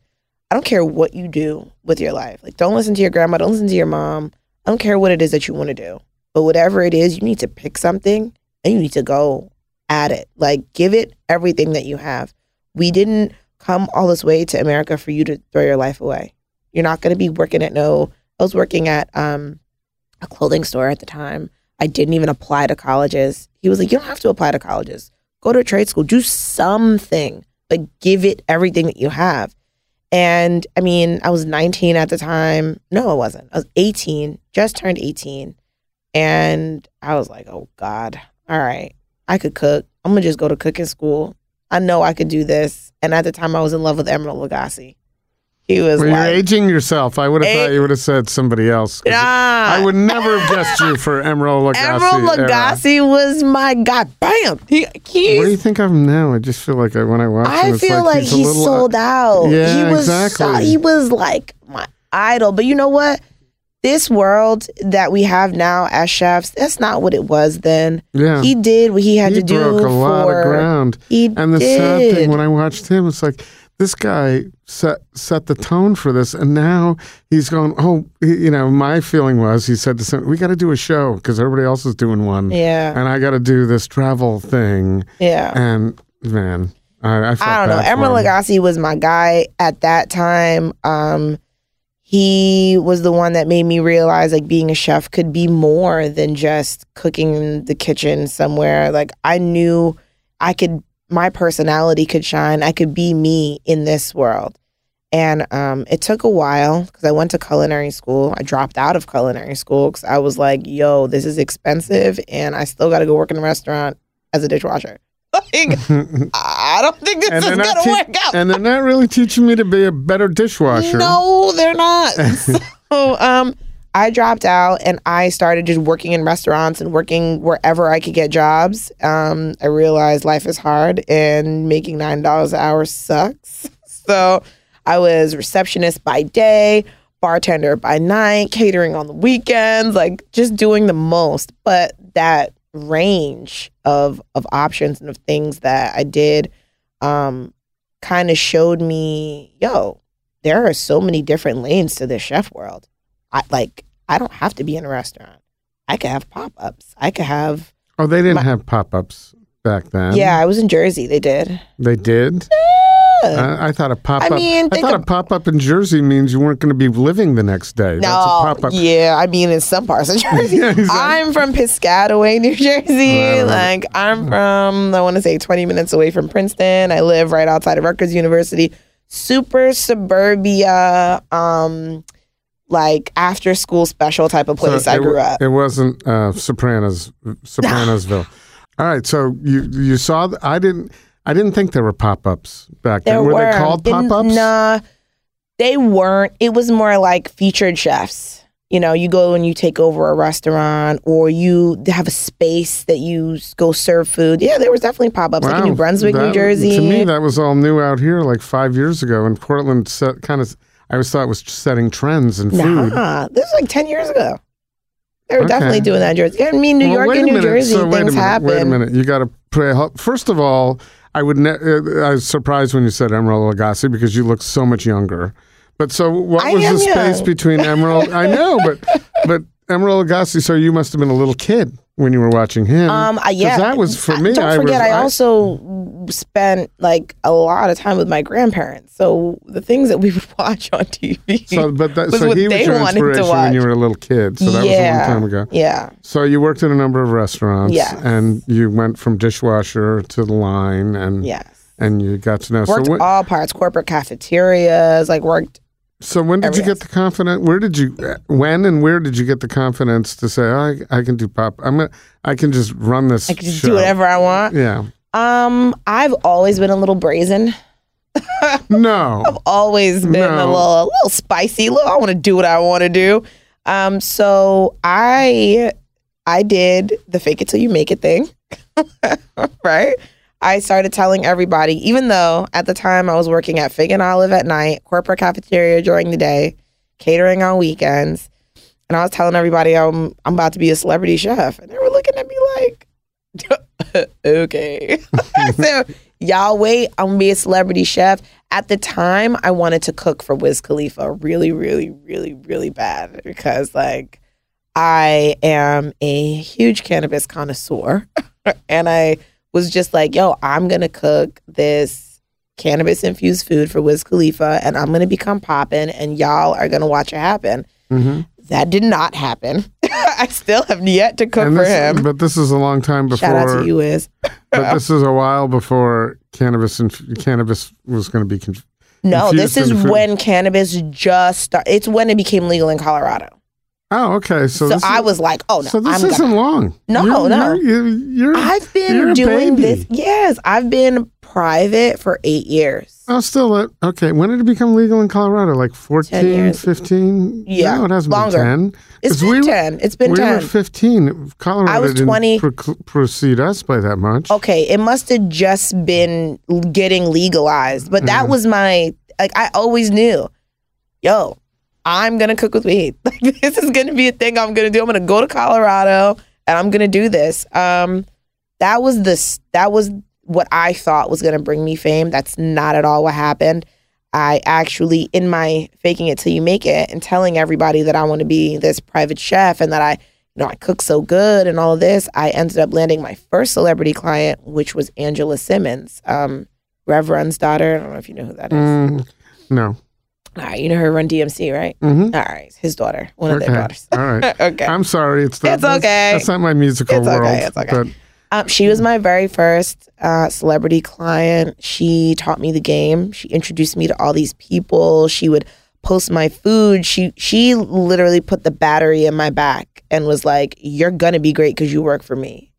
I don't care what you do with your life. Like, don't listen to your grandma, don't listen to your mom. I don't care what it is that you want to do. But whatever it is, you need to pick something and you need to go at it. Like, give it everything that you have. We didn't come all this way to America for you to throw your life away. You're not going to be working at no. I was working at um, a clothing store at the time. I didn't even apply to colleges. He was like, "You don't have to apply to colleges. Go to trade school. Do something. Like, give it everything that you have." And I mean, I was 19 at the time. No, I wasn't. I was 18. Just turned 18, and I was like, "Oh God, all right, I could cook. I'm gonna just go to cooking school. I know I could do this." And at the time, I was in love with Emeril Lagasse. He was Well, you're like, aging yourself. I would have thought you would have said somebody else. Nah. I would never have guessed you for Emeril *laughs* Lagasse. Emeril era. Lagasse was my god. Bam. He, he's, What do you think of him now? I just feel like I, when I watch him, I it's feel like, he's a he little, uh, sold out. Yeah, he was exactly. so- he was like my idol. But you know what? This world that we have now as chefs, that's not what it was then. Yeah. He did what he had he to do broke a lot of ground. He And the did. sad thing when I watched him, it's like this guy set set the tone for this, and now he's going. Oh, you know, my feeling was he said to some, "We got to do a show because everybody else is doing one, yeah, and I got to do this travel thing." yeah. And man, I, I, I don't know. for Lagasse was my guy at that time. Um, he was the one that made me realize like being a chef could be more than just cooking in the kitchen somewhere. Like I knew I could, my personality could shine. I could be me in this world. And um, it took a while because I went to culinary school. I dropped out of culinary school because I was like, yo, this is expensive and I still got to go work in a restaurant as a dishwasher. Like, I don't think this And is gonna te- work out. and they're not really teaching me to be a better dishwasher. No, they're not. *laughs* so um I dropped out and I started just working in restaurants and working wherever I could get jobs. Um, I realized life is hard and making nine dollars an hour sucks. So I was receptionist by day, bartender by night, catering on the weekends, like just doing the most. But that range of of options and of things that I did um kind of showed me, yo, there are so many different lanes to this chef world. I like I don't have to be in a restaurant. I could have pop ups. I could have Oh, they didn't My- have pop ups back then. yeah. I was in Jersey. They did. they did. I, I thought a pop up. I mean, I thought a pop up in Jersey means you weren't going to be living the next day. That's a No, yeah, I mean in some parts of *laughs* Jersey. Yeah, exactly. I'm from Piscataway, New Jersey. Right. Like I'm from, I want to say 20 minutes away from Princeton. I live right outside of Rutgers University. Super suburbia, um, like after school special type of place I grew up. It wasn't uh, Sopranos, Sopranosville. *laughs* All right, so you you saw. I didn't. I didn't think there were pop ups back then. Were, were they called pop ups? Nah, they weren't. It was more like featured chefs. You know, you go and you take over a restaurant, or you have a space that you go serve food. Yeah, there was definitely pop ups like in New Brunswick, New Jersey. To me, that was all new out here, like five years ago. And Portland set kind of. I always thought it was setting trends in food. Nah, this was like ten years ago. They were Okay. definitely doing that in Jersey. I mean, New Well, York and New minute. Jersey, So things minute, happen. Wait a minute. You got to pray. First of all, I would. Ne- uh, I was surprised when you said Emeril Lagasse because you look so much younger. But so, what I was the space young. between *laughs* Emeril? I know, but but Emeril Lagasse. So you must have been a little kid when you were watching him. Um, yeah, that was for I- me. Don't I forget, was, I, also spent like a lot of time with my grandparents. So the things that we would *laughs* watch on TV. So, but that, so what he was your inspiration when you were a little kid. So that yeah, was a long time ago. Yeah, So you worked in a number of restaurants. Yes. And you went from dishwasher to the line, and yes. and you got to know. Worked so when, all parts, corporate cafeterias. Like worked. So when did you get the confidence? Where did you? When and where did you get the confidence to say, oh, I, I can do pop? I'm. gonna I can just run this. I can just show." do whatever I want. Yeah. Um, I've always been a little brazen. *laughs* No. I've always been a little a little spicy. Little, I want to do what I want to do. Um, so I I did the fake it till you make it thing. *laughs* right? I started telling everybody, even though at the time I was working at Fig and Olive at night, corporate cafeteria during the day, catering on weekends, and I was telling everybody I'm I'm about to be a celebrity chef, and they were looking at me like, *laughs* okay. *laughs* so y'all wait, I'm gonna be a celebrity chef. At the time, I wanted to cook for Wiz Khalifa really, really, really, really bad because like I am a huge cannabis connoisseur. *laughs* and I was just like, yo, I'm gonna cook this cannabis infused food for Wiz Khalifa and I'm gonna become poppin' and y'all are gonna watch it happen. hmm That did not happen. *laughs* I still have yet to cook And for this, him. but this is a long time before. Shout out to you, Wiz. But this is a while before cannabis and cannabis was going to be. Con- No, this is when cannabis just started. It's when it became legal in Colorado. Oh, okay. So, So, I is, was like, oh no, So this I'm isn't gonna. long. No, You're- no. You're, you're, I've been doing this. Yes, I've been private for eight years. Oh, still uh, okay. When did it become legal in Colorado? Like 14, 15? Yeah, no, it hasn't longer. been 10. It's been we ten. It's been we ten. were 15. Colorado I was didn't 20. pre- precede us by that much. okay, it must have just been getting legalized. But that Mhm. was my like I always knew, yo, I'm gonna cook with weed. *laughs* Like this is gonna be a thing I'm gonna do. I'm gonna go to Colorado and I'm gonna do this. Um that was this that was what I thought was gonna bring me fame. That's not at all what happened. I actually in my faking it till you make it and telling everybody that I want to be this private chef and that I you know, I cook so good and all this. I ended up landing my first celebrity client, which was Angela Simmons, um, Rev Run's daughter. I don't know if you know who that is. Mm, no. All right, you know her Run DMC, right? Mm-hmm. All right, his daughter, one of their daughters. All right. *laughs* okay. I'm sorry. It's not, It's okay. That's, that's not my musical It's okay, world. it's okay. But Um, she was my very first uh, celebrity client. She taught me the game. She introduced me to all these people. She would post my food. She she literally put the battery in my back and was like, "You're gonna be great because you work for me."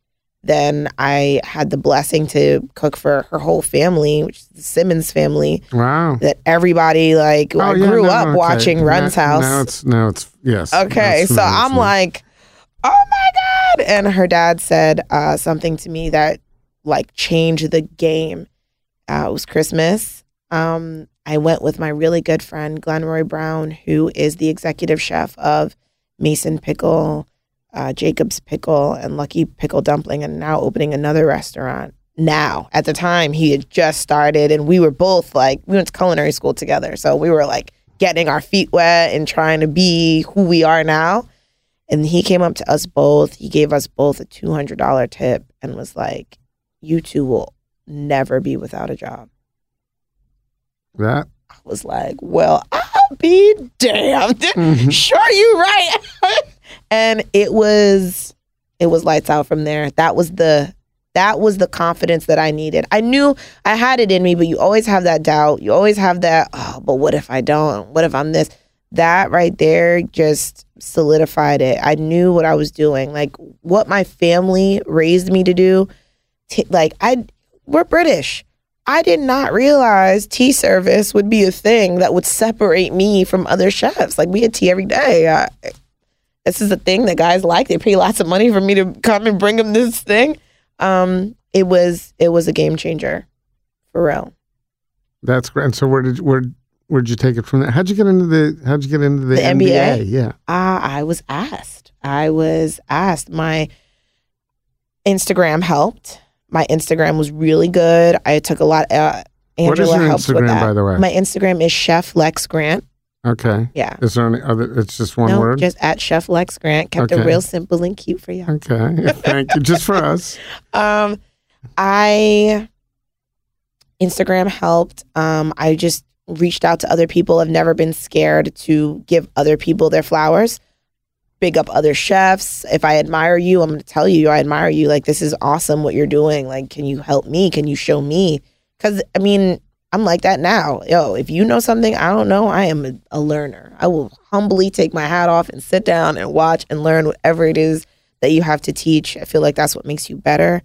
Then I had the blessing to cook for her whole family, which is the Simmons family. wow. That everybody like Oh, I yeah, grew no, up okay. watching Run's now, house. Now it's now it's yes. Okay, That's so I'm yeah. like, oh my god! And her dad said uh, something to me that like changed the game. Uh, it was Christmas. Um, I went with my really good friend Glenroy Brown, who is the executive chef of Maison Pickle, uh, Jacob's Pickle, and Lucky Pickle Dumpling, and now opening another restaurant. Now, at the time, he had just started, and we were both like, we went to culinary school together, so we were like getting our feet wet and trying to be who we are now. And he came up to us both. He gave us both a two hundred dollar tip and was like, "You two will never be without a job." That I was like, well, I'll be damned. *laughs* sure, you're right. *laughs* and it was it was lights out from there. That was the that was the confidence that I needed. I knew I had it in me, but you always have that doubt. You always have that, oh, but what if I don't? What if I'm this? That right there just solidified it. I knew what I was doing. Like what my family raised me to do. T- like I we're British. I did not realize tea service would be a thing that would separate me from other chefs. Like we had tea every day. I, this is a thing that guys like. They pay lots of money for me to come and bring them this thing. Um, it was it was a game changer, for real. that's great. And so where did where where'd you take it from there? How'd you get into the How'd you get into the, The NBA? Yeah. Uh, I was asked. I was asked. My Instagram helped. My Instagram was really good. I took a lot. Uh, Angela What is your helped with that. by the way? My Instagram is Chef Lex Grant. Okay. Yeah. Is there any other? It's just one no, word. just at Chef Lex Grant. Kept it real simple and cute for you. okay. *laughs* Thank you. Just for us. *laughs* Um, I Instagram helped. Um, I just reached out to other people. I've never been scared to give other people their flowers. Big up other chefs. If I admire you, I'm going to tell you I admire you. Like this is awesome what you're doing. Like, can you help me? Can you show me? Because I mean, I'm like that now. Yo, if you know something I don't know, I am a, a learner. I will humbly take my hat off and sit down and watch and learn whatever it is that you have to teach. I feel like that's what makes you better.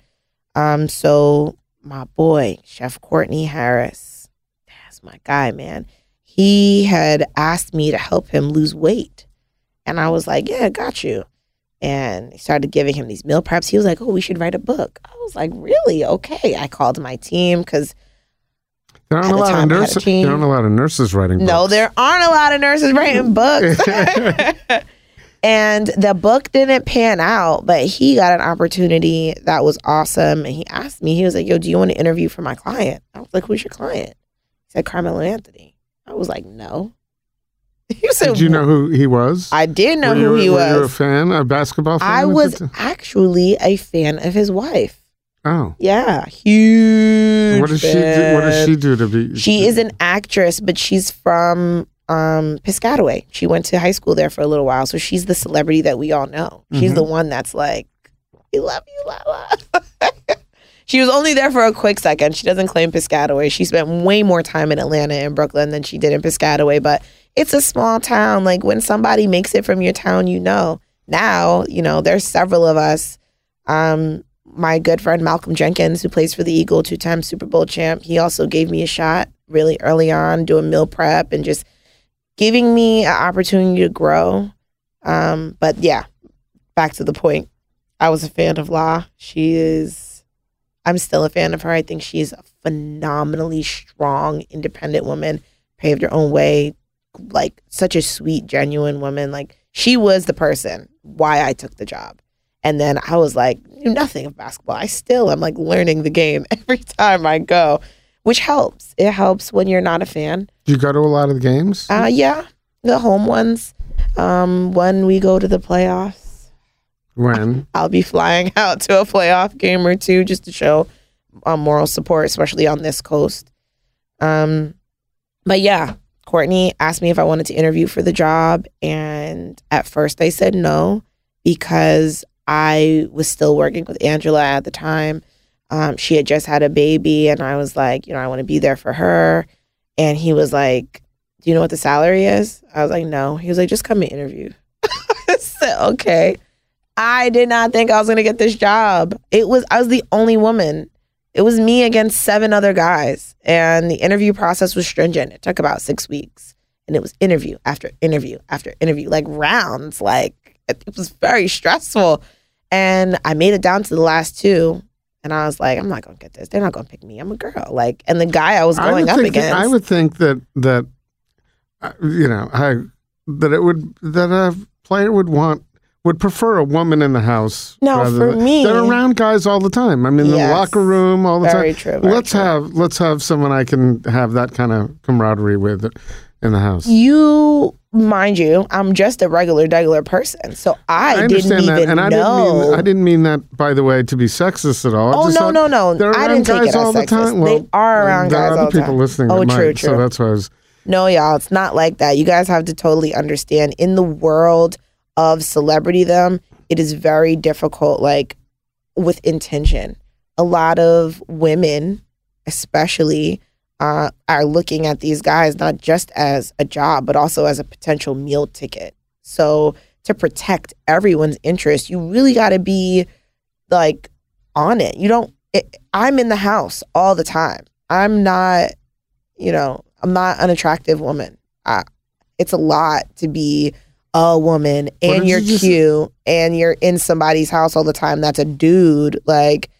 Um, so my boy, Chef Courtney Harris, that's my guy, man. He had asked me to help him lose weight. And I was like, Yeah, got you. And he started giving him these meal preps. He was like, Oh, we should write a book. I was like, Really? Okay. I called my team because There aren't a lot of time, I had a nurses. There aren't a lot of nurses writing. Books. No, there aren't a lot of nurses writing *laughs* books. *laughs* and the book didn't pan out, but he got an opportunity that was awesome. And he asked me, he was like, Yo, do you want to interview for my client? I was like, Who's your client? He said, Carmelo Anthony. I was like, No. *laughs* He said, Did you know who he was? I did know were who you, he were you a fan, a basketball fan? I was actually a fan of his wife. Oh, Yeah, huge. what does she? Do, what does she do to be? She is an actress, but she's from um, Piscataway. She went to high school there for a little while, so she's the celebrity that we all know. She's Mhm. the one that's like, "We love you, Lala." *laughs* she was only there for a quick second. She doesn't claim Piscataway. She spent way more time in Atlanta and Brooklyn than she did in Piscataway, but it's a small town. Like when somebody makes it from your town, you know. Now, you know, there's several of us. Um, my good friend Malcolm Jenkins, who plays for the Eagle, two time Super Bowl champ, he also gave me a shot really early on doing meal prep and just giving me an opportunity to grow. Um, but yeah, back to the point. I was a fan of La. She is, I'm still a fan of her. I think she's a phenomenally strong, independent woman, paved her own way, like such a sweet, genuine woman. Like she was the person why I took the job. And then I was like, knew nothing of basketball. I still am like learning the game *laughs* every time I go, which helps. It helps when you're not a fan. Do you go to a lot of the games? Uh, yeah, the home ones. Um, when we go to the playoffs, when? I'll be flying *laughs* out to a playoff game or two just to show um, moral support, especially on this coast. Um, but yeah, Courtney asked me if I wanted to interview for the job, and at first I said no because I was still working with Angela at the time. Um, she had just had a baby, and I was like, you know, I want to be there for her. And he was like, "Do you know what the salary is?" I was like, "No." He was like, "Just come and interview." *laughs* I said, "Okay." I did not think I was gonna get this job. It was I was the only woman. It was me against seven other guys, and the interview process was stringent. It took about six weeks, and it was interview after interview after interview, like rounds. Like it was very stressful, and I made it down to the last two, and I was like, I'm not gonna get this. They're not gonna pick me. I'm a girl. Like, and the guy I was going would up against. That, I would think that that uh, you know I that it would that a player would want would prefer a woman in the house. No, for than- me- they're around guys all the time. I mean, in Yes. the locker room all the Very time. true, very let's true. have let's have someone I can have that kind of camaraderie with. In the house. You, mind you, I'm just a regular, regular person, so I, I didn't understand even and I know. didn't mean I didn't mean that by the way to be sexist at all. I Oh just no no no! I didn't take it as all the sexist. time. they are around there guys are all the people time. listening. that Oh, might, true, So that's why I was. No, y'all, it's not like that. You guys have to totally understand. In the world of celebrity, them it is very difficult. Like with intention, a lot of women, especially, uh, are looking at these guys not just as a job, but also as a potential meal ticket. So to protect everyone's interest, you really got to be like on it. You don't. It, I'm in the house all the time. I'm not, you know, I'm not an attractive woman. I, it's a lot to be a woman and you're you just- cute and you're in somebody's house all the time. That's a dude. Like,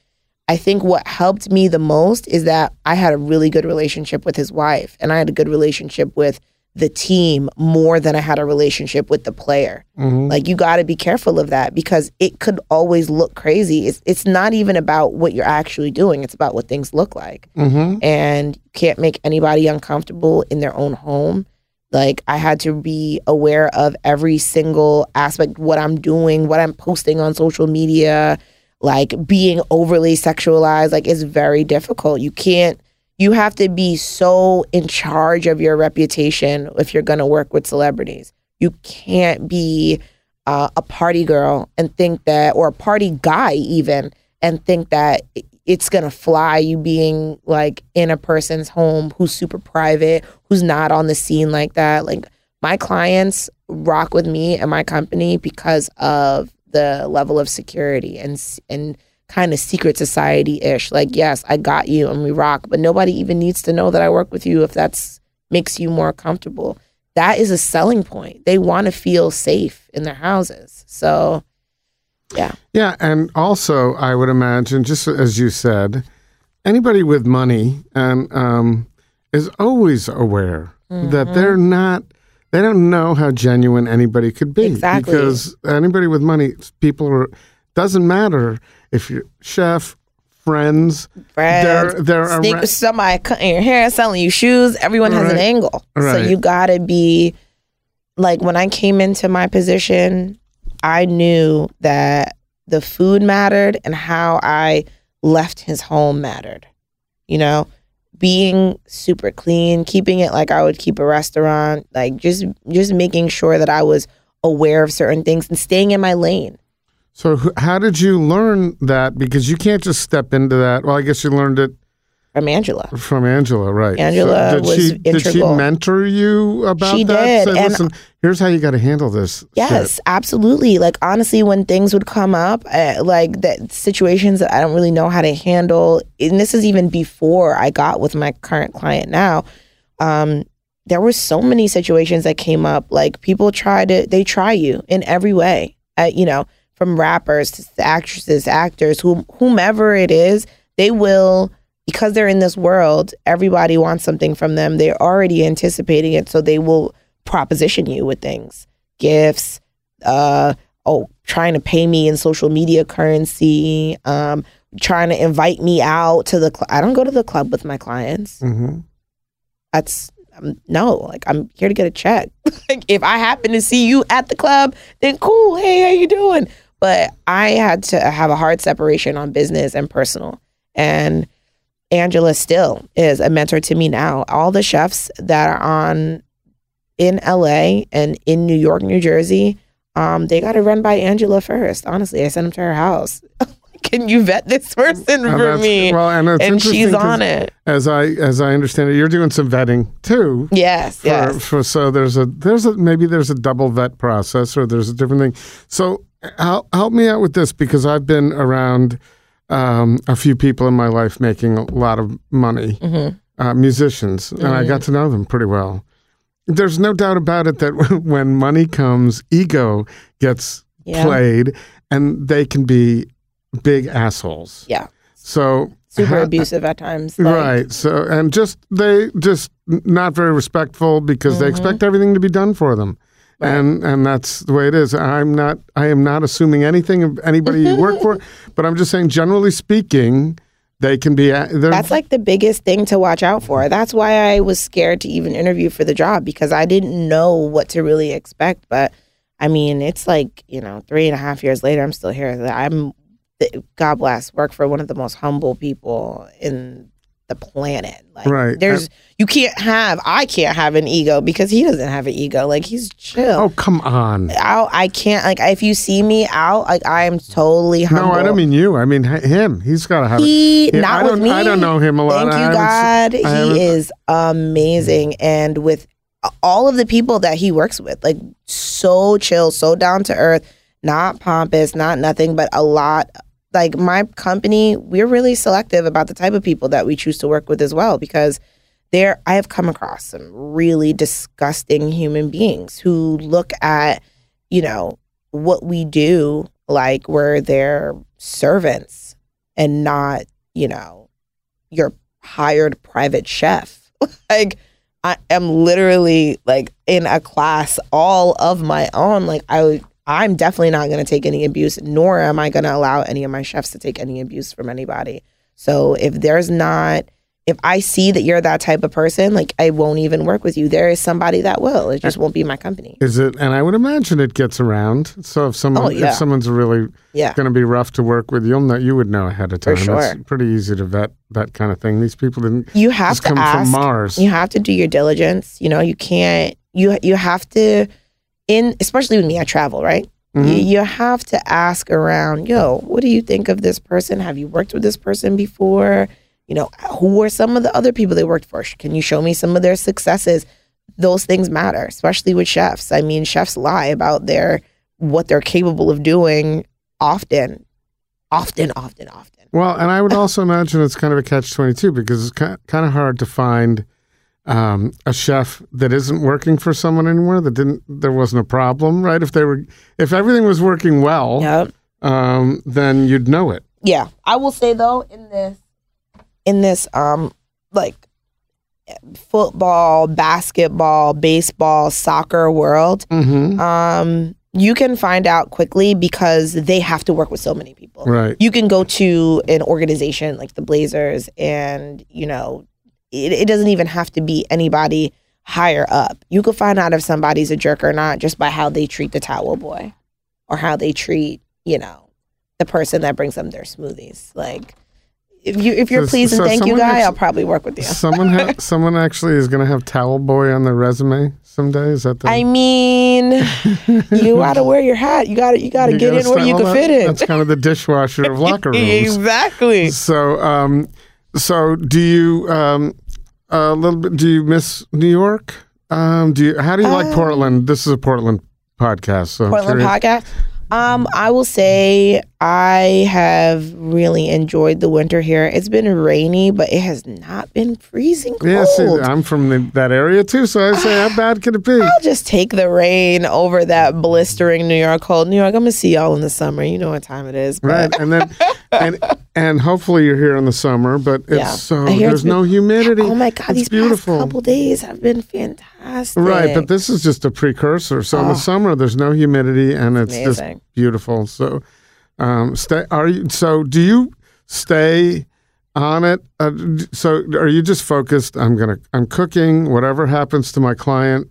I think what helped me the most is that I had a really good relationship with his wife and I had a good relationship with the team more than I had a relationship with the player. Mhm. Like you got to be careful of that because it could always look crazy. It's it's not even about what you're actually doing. It's about what things look like. Mhm. And you can't make anybody uncomfortable in their own home. Like I had to be aware of every single aspect what I'm doing, what I'm posting on social media, like being overly sexualized like it's very difficult. You can't you have to be so in charge of your reputation if you're going to work with celebrities. You can't be uh, a party girl and think that, or a party guy even, and think that it's going to fly you being like in a person's home who's super private, who's not on the scene like that. Like my clients rock with me and my company because of the level of security and and kind of secret society ish. Like, yes, I got you and we rock, but nobody even needs to know that I work with you if that's makes you more comfortable. That is a selling point. They want to feel safe in their houses. So, yeah. Yeah, and also I would imagine, just as you said, anybody with money and um, is always aware Mm-hmm. that they're not. They don't know how genuine anybody could be Exactly. because anybody with money, people are. Doesn't matter if you're chef, friends. Friends, They're they're sneak- around- somebody cutting your hair, selling you shoes. Everyone has an Right. angle. So you got to be like when I came into my position, I knew that the food mattered and how I left his home mattered. You know, being super clean, keeping it like I would keep a restaurant, like just just making sure that I was aware of certain things and staying in my lane. So how did you learn that? Because you can't just step into that. Well, I guess you learned it From Angela. From Angela, right? Angela did was she did she mentor you about She that? did, Say, and- listen, here's how you got to handle this. Yes, shit." absolutely. Like honestly, when things would come up, uh, like that situations that I don't really know how to handle, and this is even before I got with my current client now. Um, there were so many situations that came up. Like people try to, they try you in every way. Uh, you know, from rappers to actresses, actors, whom, whomever it is, they will because they're in this world. Everybody wants something from them. They're already anticipating it, so they will proposition you with things gifts, uh, oh, trying to pay me in social media currency, um, trying to invite me out to the club. I don't go to the club with my clients. Mhm. That's um, no, like I'm here to get a check. *laughs* like if I happen to see you at the club, then cool. Hey, how you doing? But I had to have a hard separation on business and personal. And Angela still is a mentor to me now. All the chefs that are on in LA and in New York, New Jersey, um, they got to run by Angela first. Honestly, I sent them to her house. *laughs* Can you vet this person And for me? Well, and, it's and she's on it. As I as I understand it, you're doing some vetting too. Yes, For, yes. for so there's a there's a maybe there's a double vet process or there's a different thing. So help help me out with this because I've been around um, a few people in my life making a lot of money, Mm-hmm. uh, musicians, and I got to know them pretty well. There's no doubt about it that *laughs* when money comes, ego gets Yeah. played, and they can be big assholes. Yeah. So Super ha- abusive at times. like- right. So and just they just not very respectful because they expect everything to be done for them. And and that's the way it is. I'm not I am not assuming anything of anybody you work for, *laughs* but I'm just saying generally speaking, they can be. That's like the biggest thing to watch out for. That's why I was scared to even interview for the job because I didn't know what to really expect. But I mean, it's like, you know, three and a half years later, I'm still here. I'm, God bless, work for one of the most humble people in the planet. Like, Right. There's, you can't have, I can't have an ego because he doesn't have an ego. Like, he's chill. oh come on. Out, I can't, like, if you see me out, like, I am totally humble. No, I don't mean you. I mean him. He's got to have. He not I with me. I don't know him a lot. Thank you, God. se- he uh, is amazing, mm-hmm. and with all of the people that he works with, like so chill, so down to earth, not pompous, not nothing, but a lot. Like my company, we're really selective about the type of people that we choose to work with as well, because there I have come across some really disgusting human beings who look at, you know, what we do like we're their servants and not, you know, your hired private chef. *laughs* like I am literally like in a class all of my own. Like I I'm definitely not going to take any abuse nor am I going to allow any of my chefs to take any abuse from anybody. So if there's not if I see that you're that type of person, like I won't even work with you. There is somebody that will. It just won't be my company. Is it? And I would imagine it gets around. So if someone, Oh, yeah. if someone's really Yeah. going to be rough to work with, you'll know. You would know ahead of For time. sure. It's pretty easy to vet that kind of thing. These people didn't You have just to come ask from Mars. you have to do your diligence you know you can't you you have to in especially with me i travel right? You, Mhm. you have to ask around yo what do you think of this person? Have you worked with this person before? You know who are some of the other people they worked for? Can you show me some of their successes? Those things matter especially with chefs. I mean chefs lie about their what they're capable of doing often often often often. Well, and I would *laughs* also imagine it's kind of a catch twenty two because it's ki- kind of hard to find um, a chef that isn't working for someone anymore. That didn't. There wasn't a problem, right? If they were, if everything was working well, yep um, then you'd know it. yeah i will say though in this in this um like football basketball baseball soccer world Mm-hmm. um you can find out quickly because they have to work with so many people Right. you can go to an organization like the blazers and you know it, it doesn't even have to be anybody higher up you can find out if somebody's a jerk or not just by how they treat the towel boy or how they treat you know the person that brings them their smoothies like if you if you're So- pleased and thank you guy actu- i'll probably work with you Someone, ha- *laughs* someone actually is going to have towel boy on their resume someday. Is that the? i mean *laughs* you gotta wear your hat you gotta you gotta you get gotta in where you can that? fit in That's kind of the dishwasher of locker rooms. *laughs* exactly So, um, so do you um, a little bit? Do you miss New York? Um, do you? How do you like Um, Portland? This is a Portland podcast, so Portland podcast. Um, I will say I have really enjoyed the winter here. It's been rainy, but it has not been freezing cold. Yeah, see, I'm from the, that area too, so I say, how *sighs* bad could it be? I'll just take the rain over that blistering New York cold. New York, I'm gonna see y'all in the summer. You know what time it is, but Right, and then and *laughs* and hopefully you're here in the summer, but it's Yeah. so there's been- no humidity. oh my god, it's these beautiful. past couple days have been fantastic. Right, but this is just a precursor. So in the Oh. summer, there's no humidity, and it's just beautiful. So, um, stay. Are you? So, do you stay on it? Uh, so, are you just focused? I'm gonna. I'm cooking. Whatever happens to my client,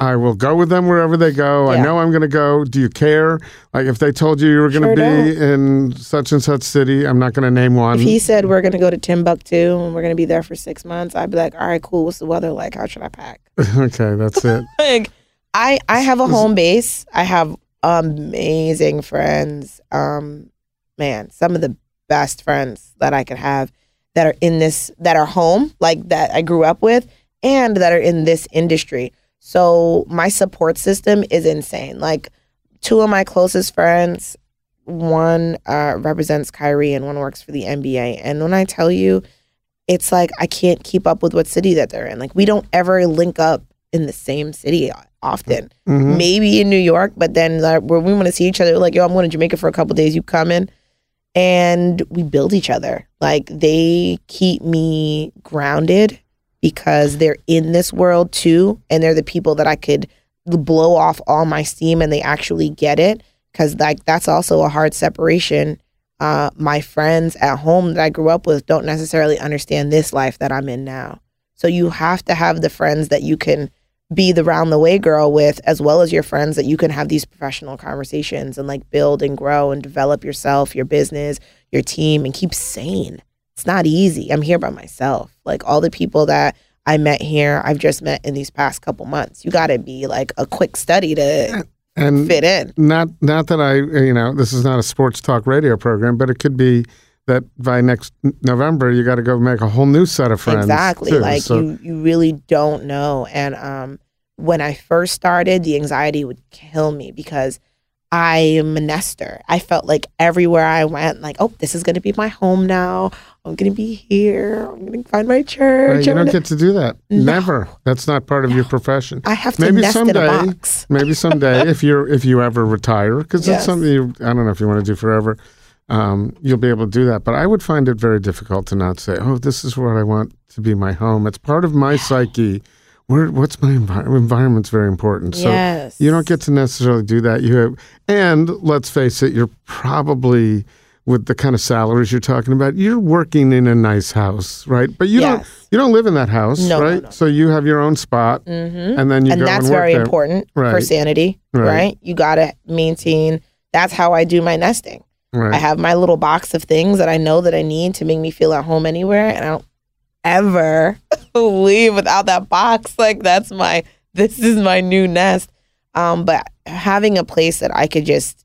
I will go with them wherever they go. I know I'm gonna go. Do you care? Like if they told you you were gonna Sure be in such and such city, I'm not gonna name one. if he said we're gonna go to Timbuktu and we're gonna be there for six months, I'd be like, all right, cool. What's the weather like? How should I pack? *laughs* okay, that's it. *laughs* like I I have a home base. I have amazing friends. Um man, some of the best friends that I could have that are in this that are home, like that I grew up with and that are in this industry. So my support system is insane. Like two of my closest friends, one uh, represents Kyrie and one works for the NBA. And when I tell you, it's like I can't keep up with what city that they're in. Like we don't ever link up in the same city often. Mhm. Maybe in New York, but then like, we want to see each other, like yo, I'm going to Jamaica for a couple days. You coming? And we build each other. Like they keep me grounded because they're in this world too, and they're the people that I could blow off all my steam, and they actually get it. Because like that's also a hard separation uh, my friends at home that I grew up with don't necessarily understand this life that I'm in now. So you have to have the friends that you can be the round the way girl with, as well as your friends that you can have these professional conversations and like build and grow and develop yourself, your business, your team, and keep sane. It's not easy. I'm here by myself. Like all the people that I met here, I've just met in these past couple months. You got to be like a quick study to and fit in. not not that I you know this is not a sports talk radio program, but it could be that by next November you got to go make a whole new set of friends. Exactly. too. Like So- you, you really don't know. And um, when I first started, the anxiety would kill me because I am a nester. I felt like everywhere I went, like, oh, this is going to be my home now. I'm going to be here. I'm going to find my church. Right, you I'm don't gonna- get to do that. No. Never. That's not part of your profession. I have to Maybe nest someday. in a box. Maybe someday, *laughs* if you're if you ever retire, because Yes. it's something you, I don't know if you want to do forever, um, you'll be able to do that. But I would find it very difficult to not say, "Oh, this is what I want to be my home." It's part of my psyche. Where what's my environment? Environment's very important. So yes. you don't get to necessarily do that. You have, and let's face it, you're probably with the kind of salaries you're talking about, you're working in a nice house, right? But you don't you don't live in that house, No, no, right? no. So you have your own spot, Mm-hmm. and then you and that's and very there. important for sanity, Right. right? You got to maintain. That's how I do my nesting. Right. I have my little box of things that I know that I need to make me feel at home anywhere, and I don't ever *laughs* leave without that box. Like that's my this is my new nest. Um, but having a place that I could just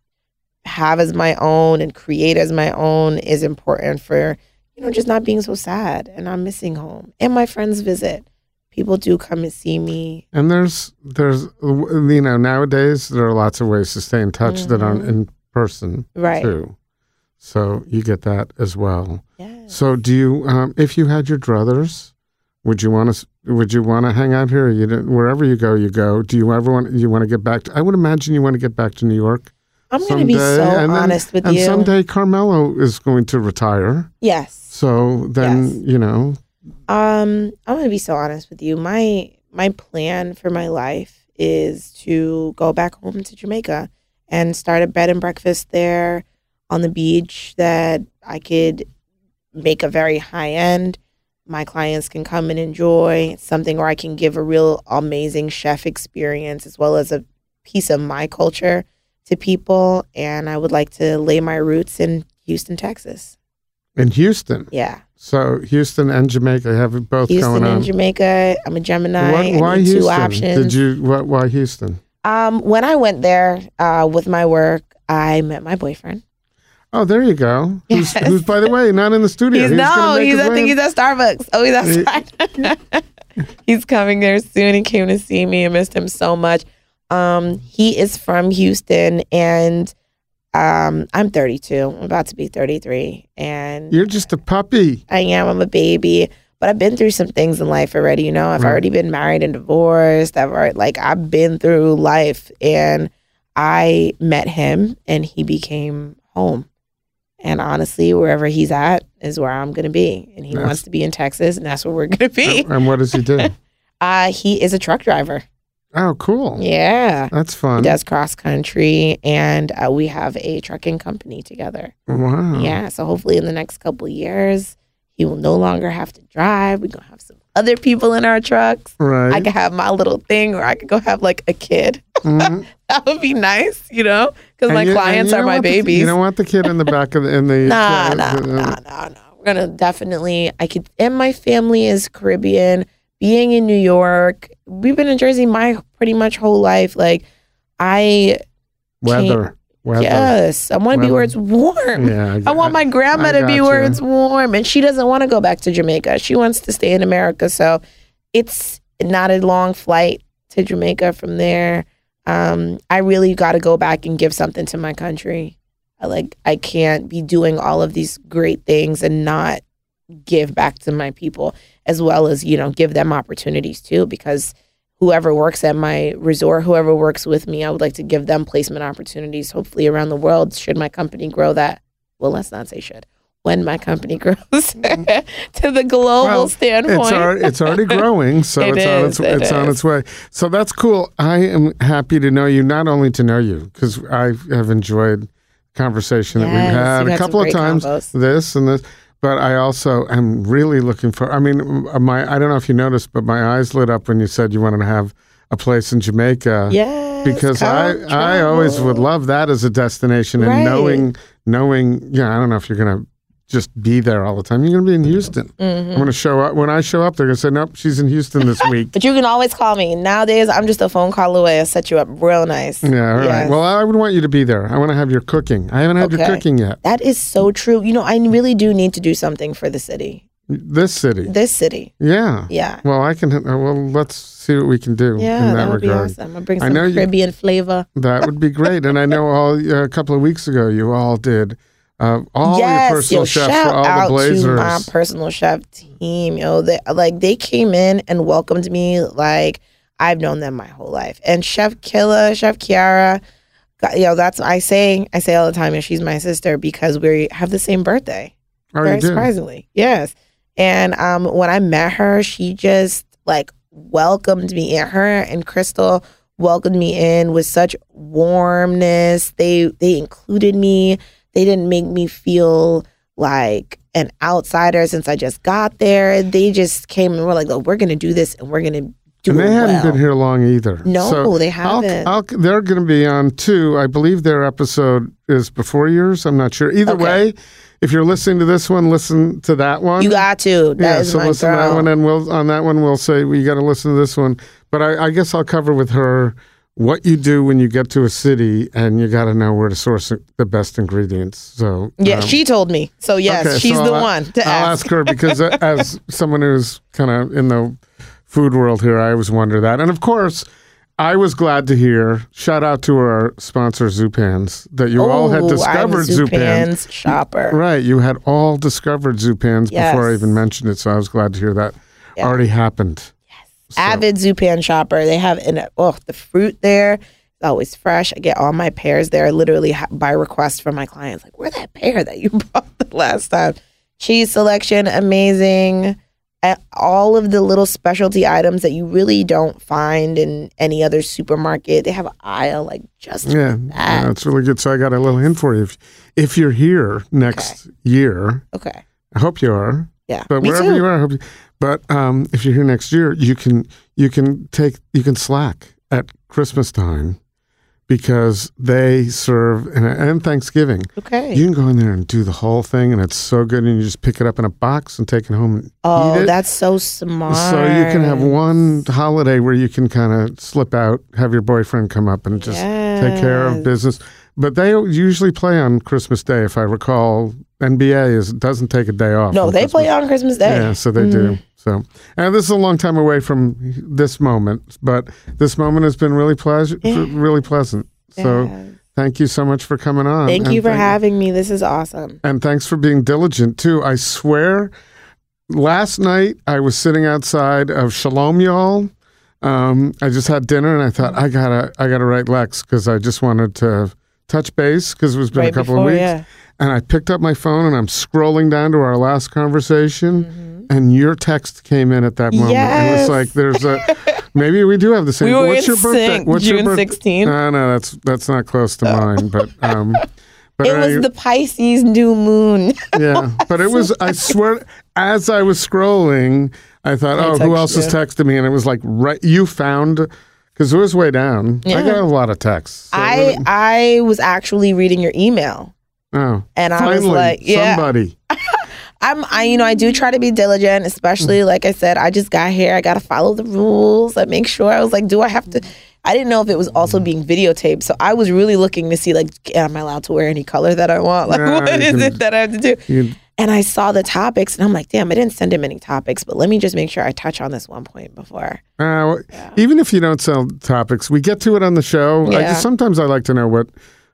have as my own and create as my own is important for you know just not being so sad and not missing home. And my friends visit. People do come and see me. And there's there's you know nowadays there are lots of ways to stay in touch that aren't in person Mm-hmm. Right. too. So you get that as well. Yes. So do you um, if you had your druthers, would you want to would you want to hang out here? You wherever you go, you go. Do you ever want you want to get back? To, I would imagine you want to get back to New York. I'm going to be so and then- honest with and you. someday Carmelo is going to retire. yes. So then Yes. you know Um, I'm gonna be so honest with you. My my plan for my life is to go back home to Jamaica and start a bed and breakfast there on the beach that I could make a very high end. My clients can come and enjoy It's something where I can give a real amazing chef experience as well as a piece of my culture to people. And I would like to lay my roots in Houston, Texas. in Houston. Yeah. So Houston and Jamaica have it both Houston going on. Houston and Jamaica. I'm a Gemini. What- why Houston? two options. Did you what, why Houston? Um, when I went there uh, with my work, I met my boyfriend. Oh, there you go. Who's, Yes. who's by the way not in the *laughs* studio. He's, gonna no, he's I think he's at Starbucks. Oh, he's outside. *laughs* he's coming there soon. He came to see me. I missed him so much. Um, he is from Houston, and um, I'm 32. I'm about to be 33, and You're just a puppy. I am. I'm a baby, but I've been through some things in life already. You know, I've Right. already been married and divorced. I've already, like I've been through life, and I met him, and he became home. And honestly, wherever he's at is where I'm gonna be, and he That's- wants to be in Texas, and that's where we're gonna be. And what does he do? *laughs* Uh, he is a truck driver. Oh, cool. Yeah. That's He fun. does cross country, and uh, we have a trucking company together. Wow. Yeah, so hopefully in the next couple of years, he will no longer have to drive. We're gonna have some other people in our trucks. Right. I could have my little thing, or I could go have like a kid. Mhm. *laughs* that would be nice, you know, because my you- clients are my want the- babies. you don't want the kid in the back of the in the *laughs* nah, uh, nah, uh, nah, nah, nah. We're gonna definitely. I could, and my family is Caribbean. Being in New York, we've been in Jersey my pretty much whole life. Like, I weather. Weather. yes, I want to be where it's warm. Yeah. I want my grandma I to be where it's warm, and she doesn't want to go back to Jamaica. She wants to stay in America, so it's not a long flight to Jamaica from there. Um, I really got to go back and give something to my country. I like I can't be doing all of these great things and not give back to my people as well as you know give them opportunities too because whoever works at my resort whoever works with me i would like to give them placement opportunities hopefully around the world should my company grow that well let's not say should when my company *laughs* grows *laughs* to the global Well, standpoint It's already, it's *laughs* already growing, so It it's on its it it's on its way. So that's cool. I am happy to know you, not only to know you, because I have enjoyed conversation that we've had a couple of times. combos. This and this, but I also am really looking for. I mean, uh, my I don't know if you noticed, but my eyes lit up when you said you wanted to have a place in Jamaica. Yes, because I come I always would love that as a destination and Right. knowing knowing yeah I don't know if you're gonna just be there all the time. You're gonna be in Houston. Mm-hmm. I'm gonna show up when I show up. They're gonna say nope, she's in Houston this *laughs* week. But you can always call me. Nowadays, I'm just a phone call away. I'll set you up real nice. Yeah, all right. Yes. Well, I would want you to be there. I want to have your cooking. I haven't had your cooking yet. That is so true. You know, I really do need to do something for the city. This city. This city. Yeah. Yeah. Well, I can. uh, Well, let's see what we can do Yeah, in that, that, would regard. be awesome. I'll bring I some know you- Caribbean flavor. That would be great. and I know *laughs* all uh, a couple of weeks ago you all did uh, all yes, your personal yo, chefs shout for all out the Blazers. to my personal chef team. Yo, they like they came in and welcomed me like I've known them my whole life. And Chef Killa, Chef Kiara, you know, that's I say I say all the time, and she's my sister because we have the same birthday. oh, very surprisingly. Yes. And um, when I met her, she just like welcomed me in. Her and Cristal welcomed me in with such warmness. They they included me. They didn't make me feel like an outsider since I just got there. They just came and were like, "Oh, we're gonna do this and we're gonna do And they it hadn't well." been here long either. No, So they I'll- haven't. I'll- they're going to be on two. I believe their episode is before yours. I'm not sure. Either Okay. way, if you're listening to this one, listen to that one. You got to. That yeah, is so listen to that one, and we'll on that one we'll say we got to listen to this one. But I, I guess I'll cover with her what you do when you get to a city and you got to know where to source the best ingredients. So Yeah, um, she told me. So yes, okay, she's so the I'll- one to I'll ask. ask her because uh, *laughs* as someone who's kind of in the food world here, I always wonder that. And of course, I was glad to hear. Shout out to our sponsor Zupans that you all had discovered I'm Zupan. Zupan's shopper. Right, you had all discovered Zupans before I even mentioned it, so I was glad to hear that Yeah. already happened. So- Avid Zupan shopper. They have in oh the fruit there. It's always fresh. I get all my pears there, literally by request from my clients. Like, where that pear that you *laughs* bought the last time? Cheese selection, amazing. All of the little specialty items that you really don't find in any other supermarket. They have an aisle like just Yeah, that. yeah, that's really good. So I got a little hint for you. If, if you're here next year, Okay. I hope you are. Yeah. But me wherever too. you are, I hope you, but um, if you're here next year, you can you can take you can slack at Christmas time because they serve and, and Thanksgiving. Okay. You can go in there and do the whole thing, and it's so good. And you just pick it up in a box and take it home and oh, eat it. that's so smart. so you can have one holiday where you can kind of slip out, have your boyfriend come up and just take care of business. But they usually play on Christmas Day, if I recall. NBA is doesn't take a day off. No, they Christmas play on Christmas Day. yeah, so they do. So, and this is a long time away from this moment, but this moment has been really pleasant, really pleasant. So, Yeah. thank you so much for coming on. Thank and you for thank- having me. This is awesome. and thanks for being diligent too. I swear, last night I was sitting outside of Shalom Y'all. Um, I just had dinner and I thought I gotta, I gotta write Lex because I just wanted to touch base because it's been Right a couple before, of weeks. yeah. And I picked up my phone and I'm scrolling down to our last conversation, Mm-hmm. and your text came in at that moment. And Yes. it's like there's a *laughs* maybe we do have the same. We were What's your birthday? What's your June birth- 16th. No, no, that's that's not close to mine, but um, *laughs* but It was I- the Pisces new moon. *laughs* yeah, but it was. I swear, as I was scrolling, I thought, I "Oh, who else you. texted me?" And it was like, right, you found because it was way down. I got a lot of texts. So I I was actually reading your email. Oh, and I finally, was like, yeah. somebody. *laughs* I'm I you know, I do try to be diligent, especially Mm. like I said, I just got here. I gotta follow the rules. I make sure I was like, do I have to I didn't know if it was also being videotaped. So I was really looking to see like am I allowed to wear any color that I want? *laughs* Like Yeah, what is can- it that I have to do? You- And I saw the topics and I'm like, damn, I didn't send him any topics, but let me just make sure I touch on this one point before. Uh, well, Even if you don't sell topics, we get to it on the show. I Yeah. just, sometimes I like to know what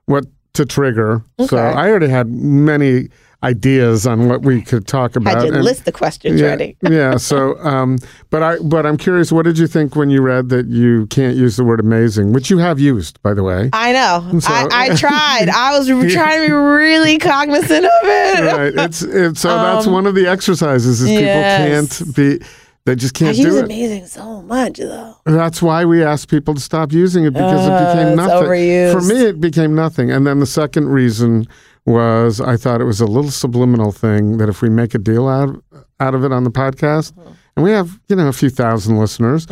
what to trigger. So I already had many ideas on what we could talk about. I did and- list the questions yeah, ready. *laughs* yeah. So, um, but I, but I'm curious. What did you think when you read that you can't use the word amazing, which you have used, by the way? I know. *laughs* So- I, I tried. I was *laughs* trying to be really cognizant of it. right. It's, it's so that's one of the exercises is Um, Yes. people can't be. They just I can't use do it. amazing so much though. That's why we asked people to stop using it because it Uh, became it's nothing. overused. For me, it became nothing. And then the second reason was I thought it was a little subliminal thing that if we make a deal out out of it on the podcast, Uh-huh. And we have you know a few thousand listeners,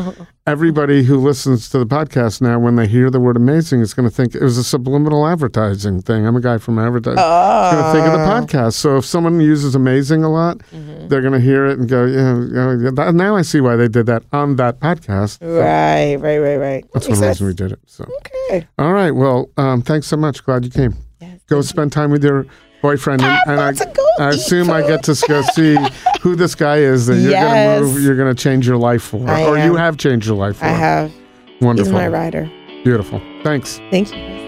everybody who listens to the podcast now, when they hear the word amazing, is going to think it was a subliminal advertising thing. I'm a guy from advertising. It's going to think of the Ah. podcast. So if someone uses amazing a lot, Mm-hmm. they're going to hear it and go, yeah, yeah, yeah, now I see why they did that on that podcast. Right, right, right, right. That's one reason we did it. So, Okay. all right. Well, um, thanks so much. Glad you came. Yes, Go spend time with your boyfriend, and, and I, lots of go I eat assume I get to go see who this guy is that you're Yes. gonna move. You're gonna change your life for, I or you have changed your life for. I have. Wonderful. He's my rider. Beautiful. Thanks. Thank you.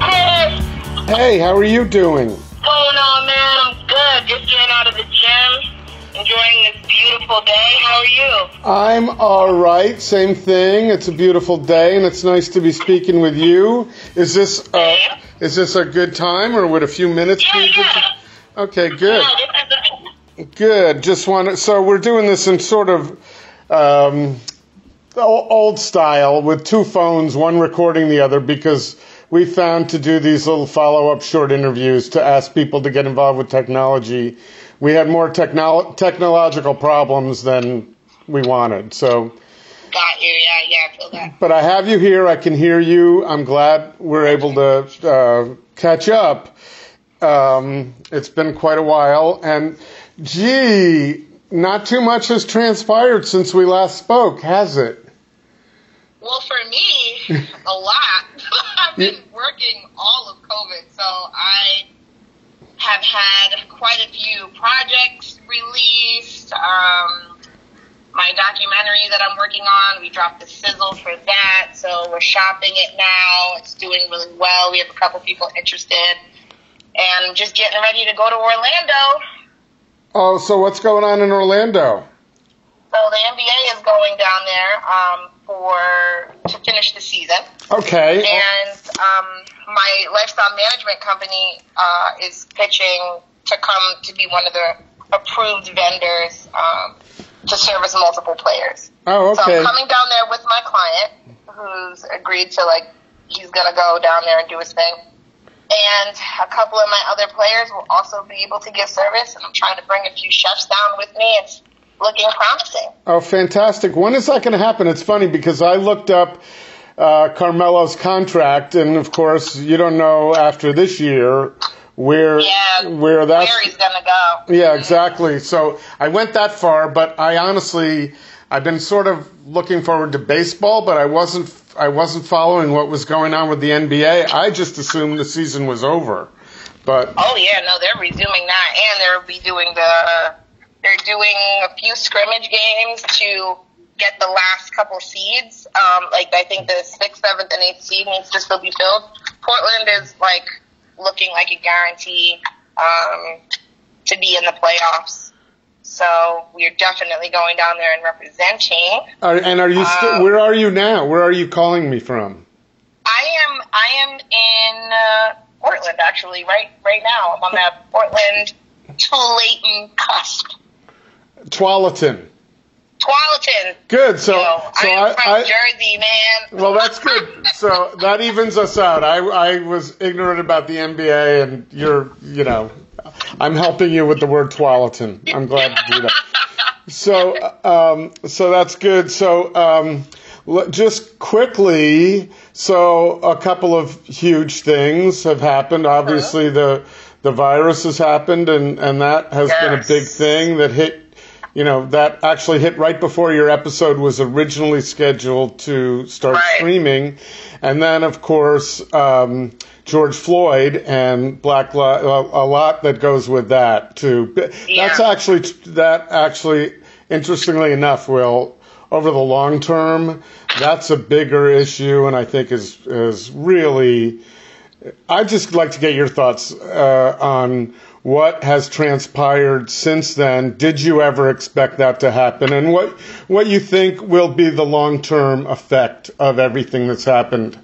Hey, Hey, how are you doing? going on, man? I'm good. Just getting out of the gym, enjoying this beautiful day. How are you? I'm all right. Same thing. It's a beautiful day, and it's nice to be speaking with you. Is this uh, is this a good time, or would a few minutes Yeah, be? yeah. Okay, good. Good. Just want. So we're doing this in sort of um, old style with two phones, one recording the other, because we found to do these little follow-up short interviews to ask people to get involved with technology. We had more technolo- technological problems than we wanted. So, got you. Yeah, yeah, I feel that. but I have you here. I can hear you. I'm glad we're able to uh, catch up. Um, it's been quite a while, and gee, not too much has transpired since we last spoke, has it? Well, for me, *laughs* a lot. *laughs* I've been working all of COVID, so I have had quite a few projects released. Um, my documentary that I'm working on, we dropped the sizzle for that, so we're shopping it now. It's doing really well. We have a couple people interested, and just getting ready to go to Orlando. Oh, so what's going on in Orlando? So the NBA is going down there um, for to finish the season. Okay. and um, my lifestyle management company uh, is pitching to come to be one of the approved vendors um, to service multiple players. Oh, okay. So. I'm coming down there with my client, who's agreed to like he's gonna go down there and do his thing. And a couple of my other players will also be able to give service, and I'm trying to bring a few chefs down with me. It's looking promising. Oh, fantastic. When is that going to happen? It's funny because I looked up uh, Carmelo's contract, and of course, you don't know after this year where Yeah, where that's where he's gonna go. Yeah, exactly. So I went that far, but I honestly, I've been sort of looking forward to baseball, but I wasn't, I wasn't following what was going on with the NBA. I just assumed the season was over. But Oh yeah, no, they're resuming that, and they'll be doing the. They're doing a few scrimmage games to get the last couple seeds. Um, like I think the sixth, seventh, and eighth seed needs to still be filled. Portland is like looking like a guarantee um, to be in the playoffs. So we're definitely going down there and representing. are, and are you? St- Um, where are you now? Where are you calling me from? I am I am in uh, Portland actually right right now. I'm on that Portland Tualatin cusp. Tualatin. Tualatin. Good. So, so I am I, from I, Jersey, man. Well, that's good. So that evens us out. I, I was ignorant about the NBA, and you're, you know, I'm helping you with the word Tualatin. I'm glad to do that. *laughs* So, um, so that's good. So, um, just quickly, so a couple of huge things have happened. Obviously, the the virus has happened, and and that has been a big thing that hit you know, that actually hit right before your episode was originally scheduled to start Right. streaming. And then, of course, um, George Floyd and Black a lot that goes with that too. Yeah. That's actually that actually, interestingly enough, will over the long term, that's a bigger issue, and I think is is really. I'd just like to get your thoughts uh, on what has transpired since then. Did you ever expect that to happen, and what what you think will be the long term effect of everything that's happened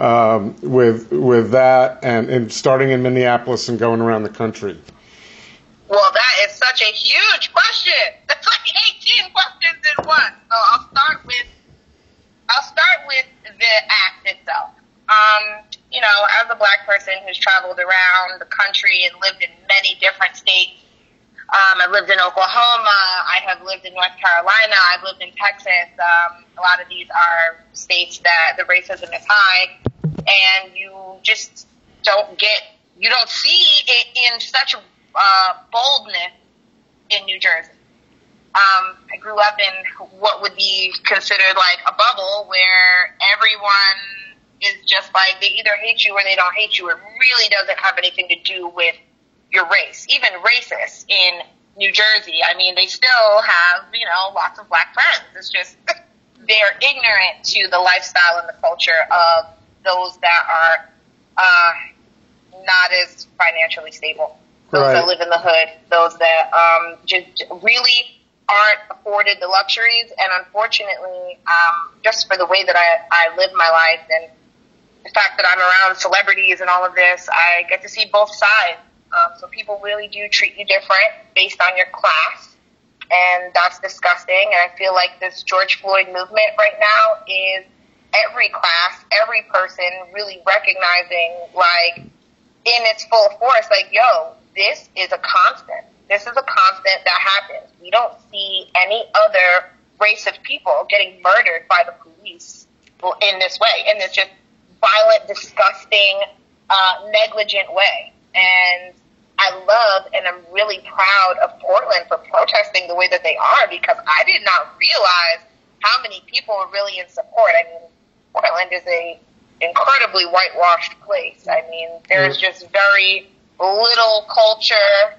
um, with with that, and, and starting in Minneapolis and going around the country? Well, that is such a huge question. *laughs* That's like 18 questions in one. So I'll start with I'll start with the act itself. Um, you know, as a black person who's traveled around the country and lived in many different states, um, I've lived in Oklahoma. I have lived in North Carolina. I've lived in Texas. Um, a lot of these are states that the racism is high, and you just don't get, you don't see it in such uh, boldness in New Jersey. Um, I grew up in what would be considered like a bubble where everyone is just like they either hate you or they don't hate you. It really doesn't have anything to do with your race. Even racists in New Jersey, I mean, they still have, you know, lots of black friends. It's just *laughs* they're ignorant to the lifestyle and the culture of those that are uh, not as financially stable. Those Right. that live in the hood, those that um, just really aren't afforded the luxuries. And unfortunately, um, just for the way that I, I live my life and the fact that I'm around celebrities and all of this, I get to see both sides. Um, so people really do treat you different based on your class. And that's disgusting. And I feel like this George Floyd movement right now is every class, every person really recognizing, like, in its full force, like, yo, this is a constant. This is a constant that happens. We don't see any other race of people getting murdered by the police in this way, in this just violent, disgusting, uh, negligent way. And I love and I'm really proud of Portland for protesting the way that they are because I did not realize how many people were really in support. I mean, Portland is a incredibly whitewashed place. I mean, there's just very little culture.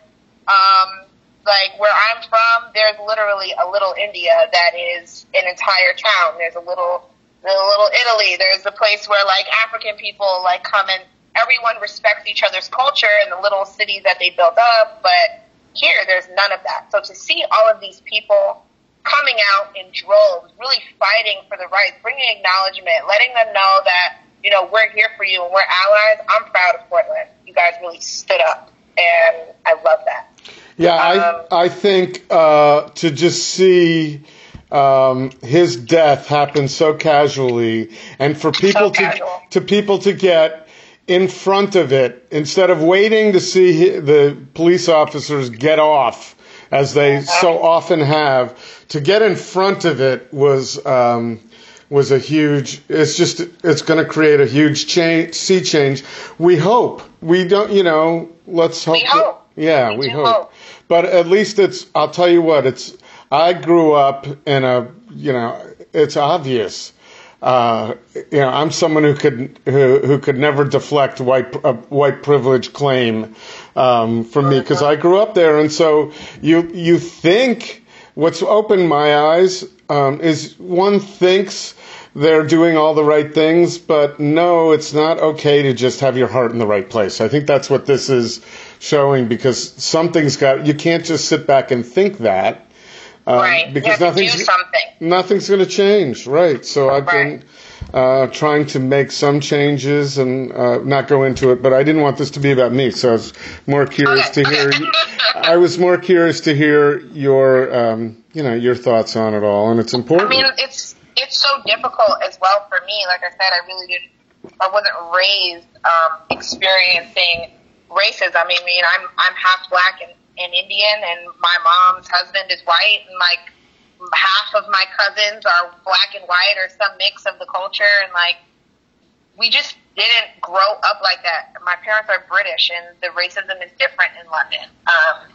Um, like where I'm from, there's literally a little India that is an entire town. There's a little, a little Italy. There's a place where like African people like come and everyone respects each other's culture in the little cities that they built up. But here, there's none of that. So to see all of these people coming out in droves, really fighting for the rights, bringing acknowledgement, letting them know that, you know, we're here for you and we're allies. I'm proud of Portland. You guys really stood up and I love that. Yeah, Um, I I think uh, to just see um, his death happened so casually, and for people to to people to get in front of it instead of waiting to see the police officers get off, as they so often have, to get in front of it was. Um, was a huge it's just it's going to create a huge change sea change we hope we don't you know let's hope, We hope. yeah We we hope. hope. But at least it's, I'll tell you what, it's, I grew up in a, you know, it's obvious. Uh, you know, I'm someone who could, who, who could never deflect white, white privilege claim, um, from me because I grew up there. And so you, you think what's opened my eyes, um, is one thinks they're doing all the right things, but no, it's not okay to just have your heart in the right place. I think that's what this is showing because something's got, you can't just sit back and think that. Uh, right. Because you have to do nothing's, something. nothing's going to change. Right. So I've Right. been, uh, trying to make some changes and, uh, not go into it, but I didn't want this to be about me. So I was more curious Okay. to hear, I was *laughs* more curious to hear your, um, you know, your thoughts on it all. And it's important. I mean, it's it's so difficult as well for me. Like I said, I really didn't. I wasn't raised um, experiencing racism. I mean, I mean, I'm I'm half black and, and Indian, and my mom's husband is white, and like half of my cousins are black and white, or some mix of the culture, and like we just didn't grow up like that. My parents are British, and the racism is different in London. Um,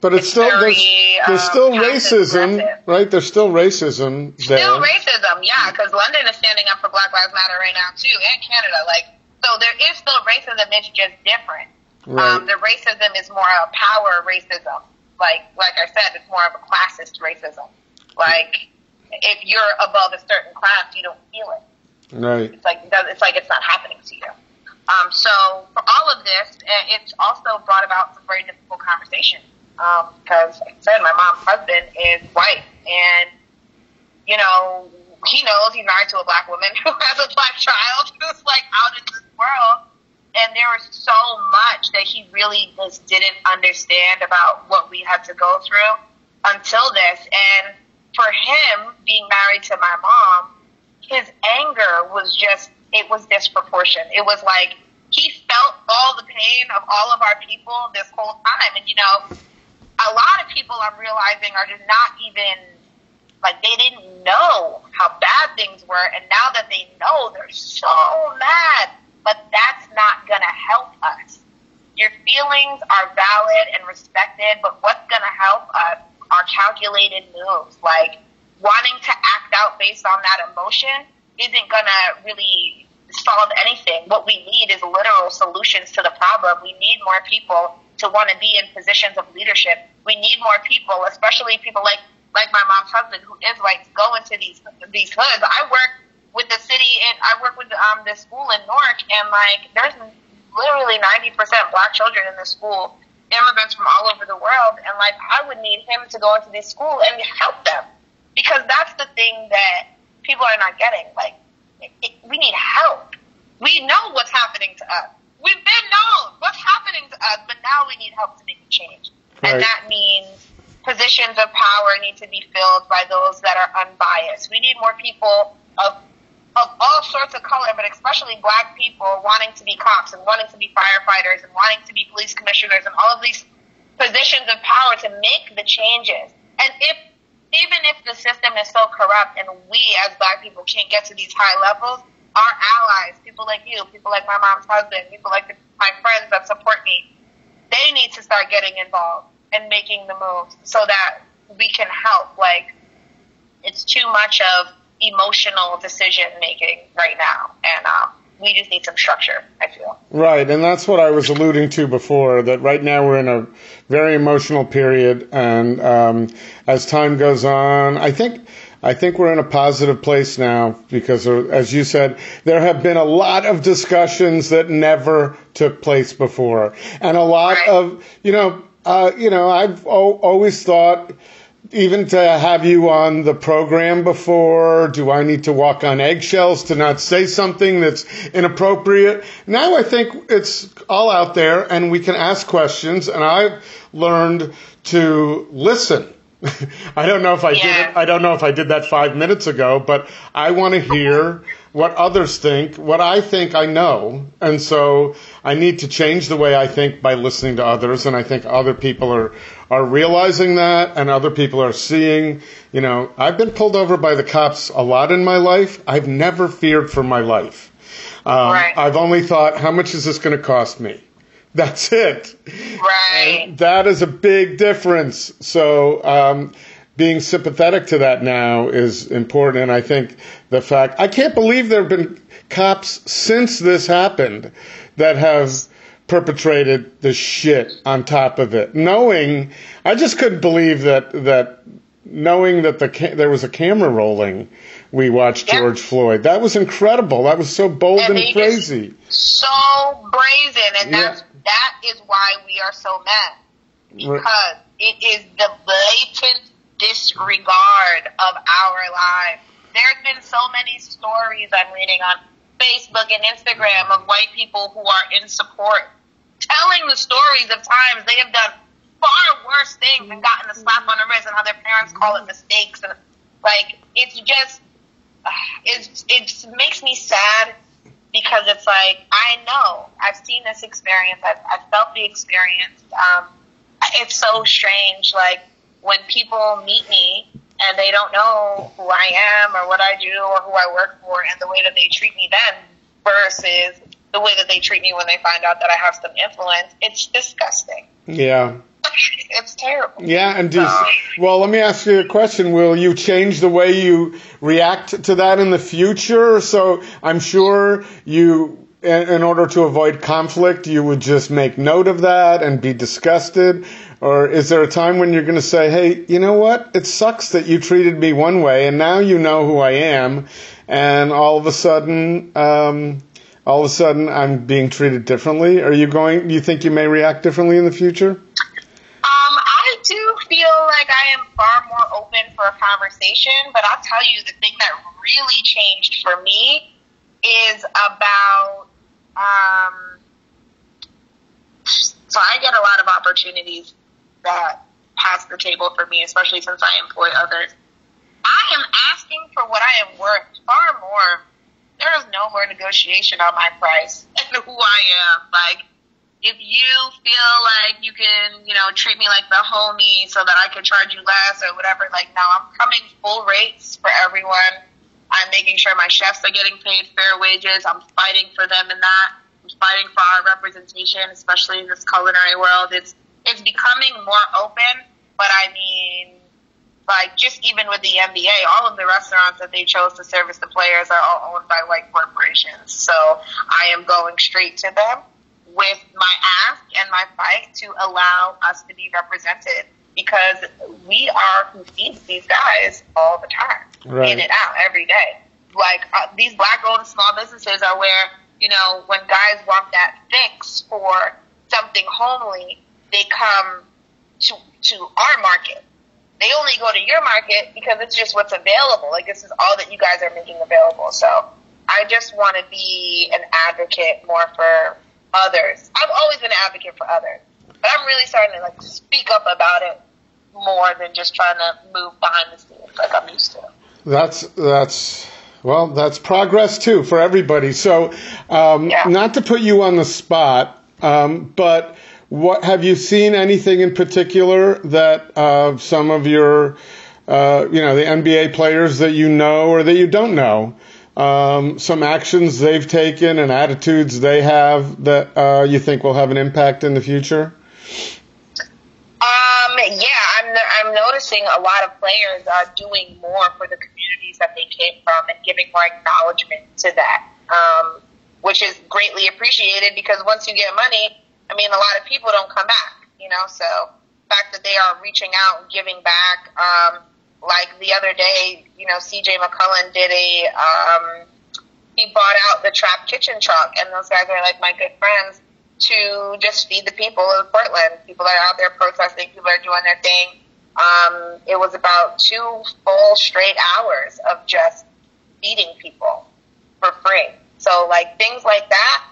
But it's, It's still there's, very, there's um, still racism, aggressive. right? There's still racism there. Still racism, yeah, because London is standing up for Black Lives Matter right now too, and Canada. Like, so there is still racism. It's just different. Right. Um, the racism is more a power racism. Like, like I said, it's more of a classist racism. Like, if you're above a certain class, you don't feel it. right. It's like it's like it's not happening to you. Um, so for all of this, it's also brought about some very difficult conversations because, like I said, my mom's husband is white, and you know he knows he's married to a black woman *laughs* who has a black child who's like out in this world, and there was so much that he really just didn't understand about what we had to go through until this. And for him, being married to my mom, his anger was just, it was disproportionate. It was like he felt all the pain of all of our people this whole time. And, you know, a lot of people I'm realizing are just not even like they didn't know how bad things were, and now that they know, they're so mad. But that's not gonna help us. Your feelings are valid and respected, but what's gonna help us are calculated moves. Like wanting to act out based on that emotion isn't gonna really solve anything. What we need is literal solutions to the problem. We need more people to want to be in positions of leadership. We need more people, especially people like like my mom's husband who is to go into these these hoods. I work with the city and I work with um this school in Newark and like there's literally ninety percent black children in this school, immigrants from all over the world, and like I would need him to go into this school and help them because that's the thing that people are not getting. Like it, it, we need help. We know what's happening to us. We've been known what's happening to us, but now we need help to make a change, Right. and that means positions of power need to be filled by those that are unbiased. We need more people of of all sorts of color, but especially black people wanting to be cops and wanting to be firefighters and wanting to be police commissioners and all of these positions of power to make the changes. And if even if the system is so corrupt and we as black people can't get to these high levels, our allies, people like you, people like my mom's husband, people like the, my friends that support me, they need to start getting involved and making the moves so that we can help. Like, it's too much of emotional decision making right now, and um, we just need some structure. I feel. Right, and that's what I was alluding to before. That right now we're in a very emotional period, and um, as time goes on, I think I think we're in a positive place now because, uh, as you said, there have been a lot of discussions that never took place before, and a lot Right. of you know, uh, you know, I've o- always thought. Even to have you on the program before, do I need to walk on eggshells to not say something that's inappropriate? Now I think it's all out there and we can ask questions and I've learned to listen. *laughs* I don't know if I did it. I don't know if I did that five minutes ago, but I want to hear what others think, what I think I know. And so I need to change the way I think by listening to others. And I think other people are, are realizing that and other people are seeing, you know, I've been pulled over by the cops a lot in my life. I've never feared for my life. Um, Right. I've only thought, how much is this going to cost me? That's it. Right. That is a big difference. So, um, being sympathetic to that now is important. And I think the fact, I can't believe there have been cops since this happened that have perpetrated the shit on top of it. Knowing, I just couldn't believe that, that knowing that the ca- there was a camera rolling, we watched Yeah. George Floyd. That was incredible. That was so bold And and, crazy. so brazen, and Yeah. that's that is why we are so mad Right. because it is the blatant disregard of our lives. There's been so many stories I'm reading on Facebook and Instagram of white people who are in support, telling the stories of times they have done far worse things and gotten a slap on the wrist, and how their parents call it mistakes, and like it's just *sighs* it's it makes me sad because it's like I know. I've seen this experience, I've, I've felt the experience. Um, it's so strange, like when people meet me and they don't know who I am or what I do or who I work for, and the way that they treat me then versus the way that they treat me when they find out that I have some influence. It's disgusting. Yeah. *laughs* It's terrible. Yeah, and well, let me ask you a question. Will you change the way you react to that in the future? So I'm sure you, in, order to avoid conflict, you would just make note of that and be disgusted. Or is there a time when you're going to say, hey, you know what? It sucks that you treated me one way and now you know who I am. And all of a sudden, um, all of a sudden I'm being treated differently. Are you going, do you think you may react differently in the future? Um, I do feel like I am far more open for a conversation, but I'll tell you the thing that really changed for me is about um, So I get a lot of opportunities that pass the table for me, especially since I employ others. I am asking for what I am worth far more. There is no more negotiation on my price *laughs* and who I am. Like, if you feel like you can, you know, treat me like the homie so that I can charge you less or whatever, like, no, I'm coming full rates for everyone. I'm making sure my chefs are getting paid fair wages. I'm fighting for them in that. I'm fighting for our representation, especially in this culinary world. It's it's becoming more open, but I mean, like just even with the NBA, all of the restaurants that they chose to service the players are all owned by white corporations. So I am going straight to them with my ask and my fight to allow us to be represented because we are who feeds these guys all the time, Right. in and out every day. Like uh, these black-owned small businesses are where you know when guys want that fix for something homely, they come to to our market. They only go to your market because it's just what's available. Like this is all that you guys are making available. So I just want to be an advocate more for others. I've always been an advocate for others, but I'm really starting to like speak up about it more than just trying to move behind the scenes like I'm used to. That's that's well, that's progress too for everybody. So, um, Yeah. not to put you on the spot, um, but what have you seen anything in particular that uh, some of your, uh, you know, the NBA players that you know or that you don't know, um, some actions they've taken and attitudes they have that uh, you think will have an impact in the future? Yeah, I'm I'm noticing a lot of players are doing more for the communities that they came from and giving more acknowledgement to that, um, which is greatly appreciated because once you get money, I mean, a lot of people don't come back, you know. So the fact that they are reaching out and giving back, um, like the other day, you know, C.J. McCollum did a um, he bought out the Trap Kitchen truck, and those guys are like my good friends to just feed the people of Portland. People are out there protesting. People are doing their thing. Um, it was about two full straight hours of just feeding people for free. So like things like that,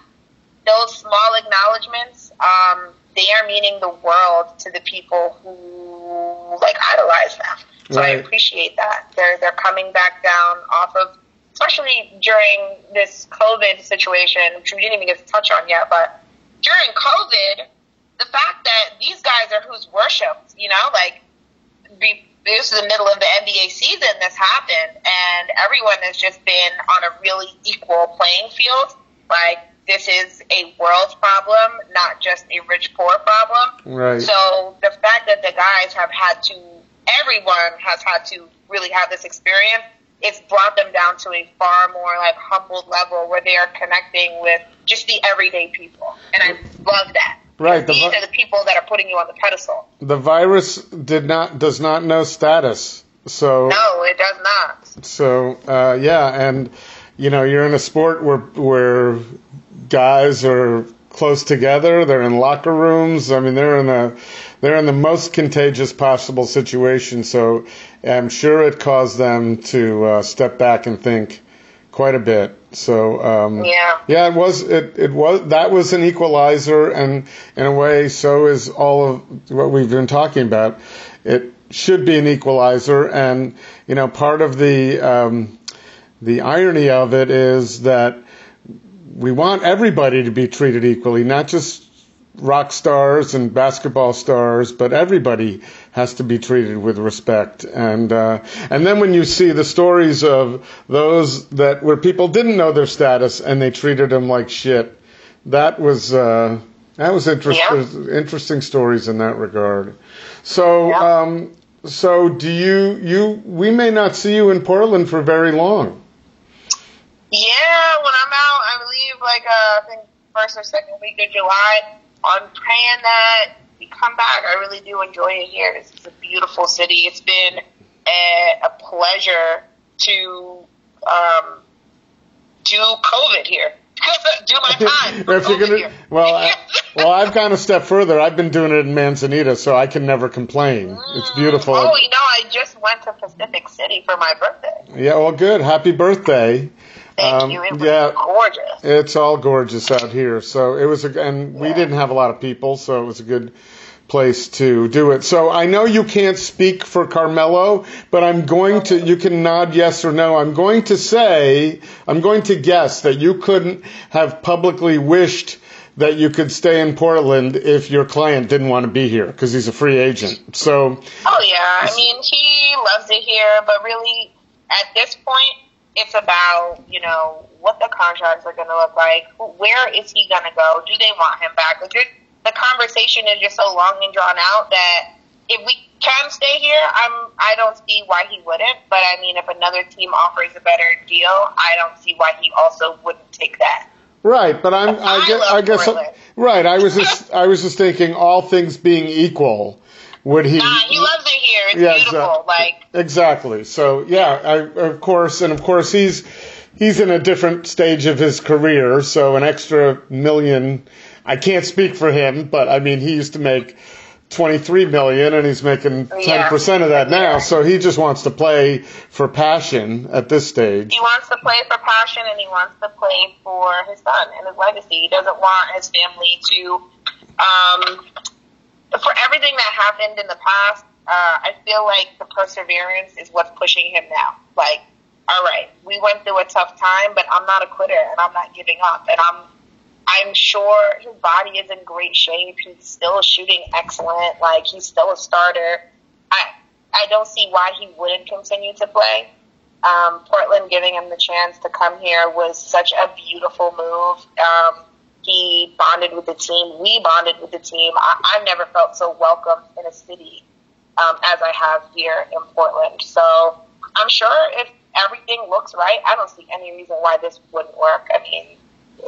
those small acknowledgments, um, they are meaning the world to the people who like idolize them. So I appreciate that. They're they're coming back down off of especially during this COVID situation, which we didn't even get to touch on yet, but during COVID, the fact that these guys are who's worshipped, you know, like be, this is the middle of the NBA season this happened, and everyone has just been on a really equal playing field. Like this is a world problem, not just a rich poor problem. Right. So the fact that the guys have had to, everyone has had to really have this experience, it's brought them down to a far more like humbled level where they are connecting with just the everyday people, and I love that. Right, the These vi- are the people that are putting you on the pedestal. the virus did not does not know status. So No, it does not. So uh, yeah, and you know you're in a sport where where guys are close together. They're in locker rooms. I mean, they're in a they're in the most contagious possible situation. So I'm sure it caused them to uh, step back and think quite a bit. So um, Yeah. yeah, it was it, it was that was an equalizer, and in a way, so is all of what we've been talking about. It should be an equalizer, and you know, part of the um, the irony of it is that we want everybody to be treated equally, not just rock stars and basketball stars, but everybody has to be treated with respect. And uh, and then when you see the stories of those that where people didn't know their status and they treated them like shit, that was uh, that was interesting. Interesting stories in that regard. So. Yeah. Um, so do you you we may not see you in Portland for very long. Yeah, when I'm out, I leave like uh, I think first or second week of July. I'm praying that we come back. I really do enjoy it here. This is a beautiful city. It's been a, a pleasure to um, do COVID here. *laughs* do my time. if you're gonna, here. well, I, well, I've gone a step further. I've been doing it in Manzanita, so I can never complain. It's beautiful. Oh, you know, I just went to Pacific City for my birthday. Yeah, well, good. Happy birthday. Thank Um, you. It was yeah. gorgeous. It's all gorgeous out here. So it was, a, and we didn't have a lot of people, so it was a good place to do it. So I know you can't speak for Carmelo, but I'm going to, you can nod yes or no. I'm going to say, I'm going to guess that you couldn't have publicly wished that you could stay in Portland if your client didn't want to be here because he's a free agent. So Oh yeah, I mean he loves it here, but really at this point it's about you know what the contracts are going to look like. Where is he going to go? Do they want him back? Like, the conversation is just so long and drawn out that if we can stay here, I'm I don't see why he wouldn't. But I mean, if another team offers a better deal, I don't see why he also wouldn't take that. Right, but I'm. I, I guess. I guess. Right, I was just. I was just thinking, all things being equal, would he? Nah, he loves it here. It's Yeah, beautiful. exact- Like Exactly. So yeah, I, of course, and of course he's he's in a different stage of his career. So an extra million, I can't speak for him, but I mean he used to make. 23 million and he's making 10% Yeah. of that now Yeah. so he just wants to play for passion at this stage he wants to play for passion and he wants to play for his son and his legacy. He doesn't want his family to, um, for everything that happened in the past. Uh, I feel like the perseverance is what's pushing him now. Like, all right, we went through a tough time, but I'm not a quitter and I'm not giving up. And I'm, I'm sure his body is in great shape. He's still shooting excellent. Like he's still a starter. I, I don't see why he wouldn't continue to play um, Portland giving him the chance to come here was such a beautiful move. Um, he bonded with the team. We bonded with the team. I, I've never felt so welcome in a city um, as I have here in Portland. So I'm sure if everything looks right, I don't see any reason why this wouldn't work. I mean,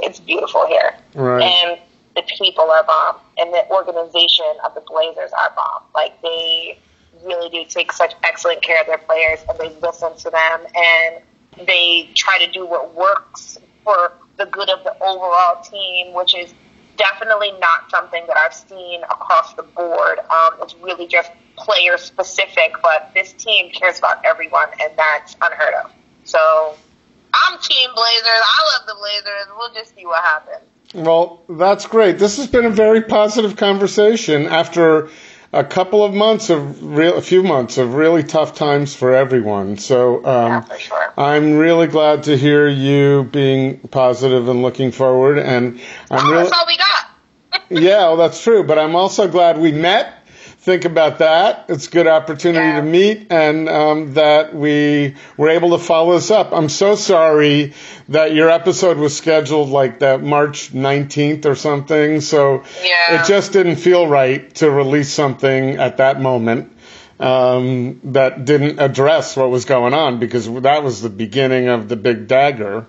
it's beautiful here. Right. And the people are bomb. And the organization of the Blazers are bomb. Like, they really do take such excellent care of their players and they listen to them and they try to do what works for the good of the overall team, which is definitely not something that I've seen across the board. Um, it's really just player specific, but this team cares about everyone and that's unheard of. So I'm Team Blazers. I love the Blazers. We'll just see what happens. Well, that's great. This has been a very positive conversation after a couple of months of real, a few months of really tough times for everyone. So, Yeah, um, for sure. I'm really glad to hear you being positive and looking forward. And I'm Oh, really, that's all we got. *laughs* yeah, well, that's true. But I'm also glad we met. Think about that. It's a good opportunity Yeah. to meet and um, that we were able to follow this up. I'm so sorry that your episode was scheduled like that March 19th or something. So Yeah. it just didn't feel right to release something at that moment um, that didn't address what was going on because that was the beginning of the big dagger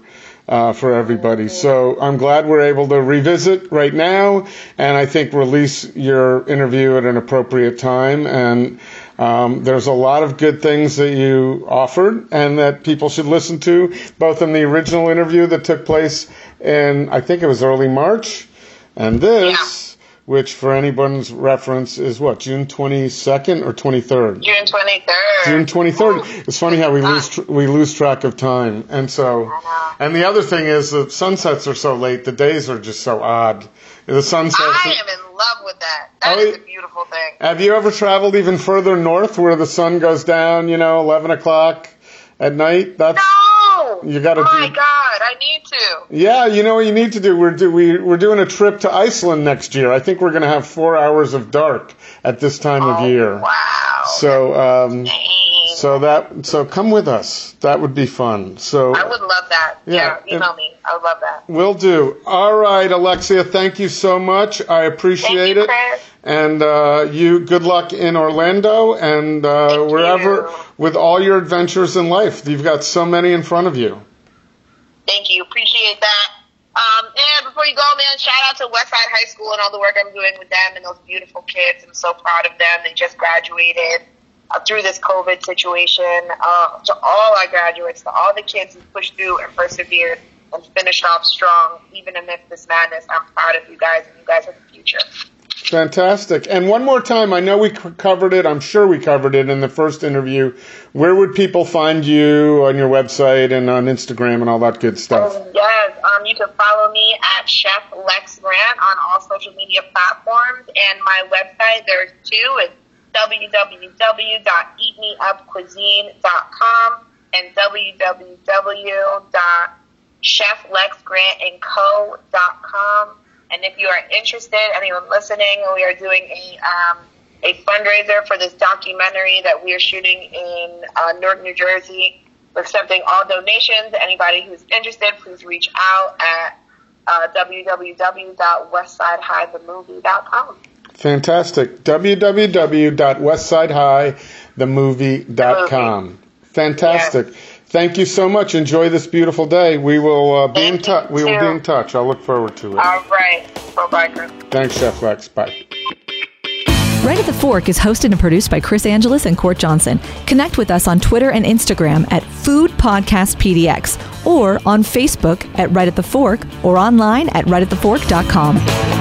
uh, for everybody. So I'm glad we're able to revisit right now, and I think release your interview at an appropriate time. And um, there's a lot of good things that you offered, and that people should listen to, both in the original interview that took place in I think it was early March, and this. Which, for anyone's reference, is what June 22nd or 23rd. June 23rd. June 23rd. It's funny how we ah. lose tr- we lose track of time, and so and the other thing is the sunsets are so late. The days are just so odd. The sunsets. I am in love with that. That Oh, is a beautiful thing. Have you ever traveled even further north where the sun goes down? You know, 11 o'clock at night. That's No! You gotta Oh my do- god, I need to. yeah. You know what you need to do. We're do, we we're doing a trip to Iceland next year. I think we're going to have four hours of dark at this time Oh, of year. Wow. So um, so that so come with us. That would be fun. So I would love that. Yeah, Yeah, email me. I would love that. Will do. All right, Alexia, thank you so much. I appreciate you, it. Chris. And uh, you, good luck in Orlando and uh, wherever you. with all your adventures in life. You've got so many in front of you. Thank you. Appreciate that. Um, and before you go, man, shout out to Westside High School and all the work I'm doing with them and those beautiful kids. I'm so proud of them. They just graduated uh, through this COVID situation. Uh, to all our graduates, to all the kids who pushed through and persevered and finished off strong, even amidst this madness, I'm proud of you guys, and you guys are the future. Fantastic. And one more time, I know we covered it. I'm sure we covered it in the first interview. Where would people find you on your website and on Instagram and all that good stuff? Um, yes, um, you can follow me at Chef Lex Grant on all social media platforms, and my website. There's two. It's www.eatmeupcuisine.com and www.cheflexgrantandco.com. And if you are interested, anyone listening, we are doing a um, a fundraiser for this documentary that we are shooting in uh, Newark, New Jersey. We're accepting all donations. Anybody who's interested, please reach out at uh, www.westsidehighthemovie.com. Fantastic. www.westsidehighthemovie.com. Fantastic. Yes. Thank you so much. Enjoy this beautiful day. We will uh, be in touch. you, We will be in touch. I'll look forward to it. All right. Bye-bye, Chris. Thanks, Chef Lex. Bye. Right at the Fork is hosted and produced by Chris Angeles and Court Johnson. Connect with us on Twitter and Instagram at Food Podcast PDX or on Facebook at Right at the Fork or online at rightatthefork.com.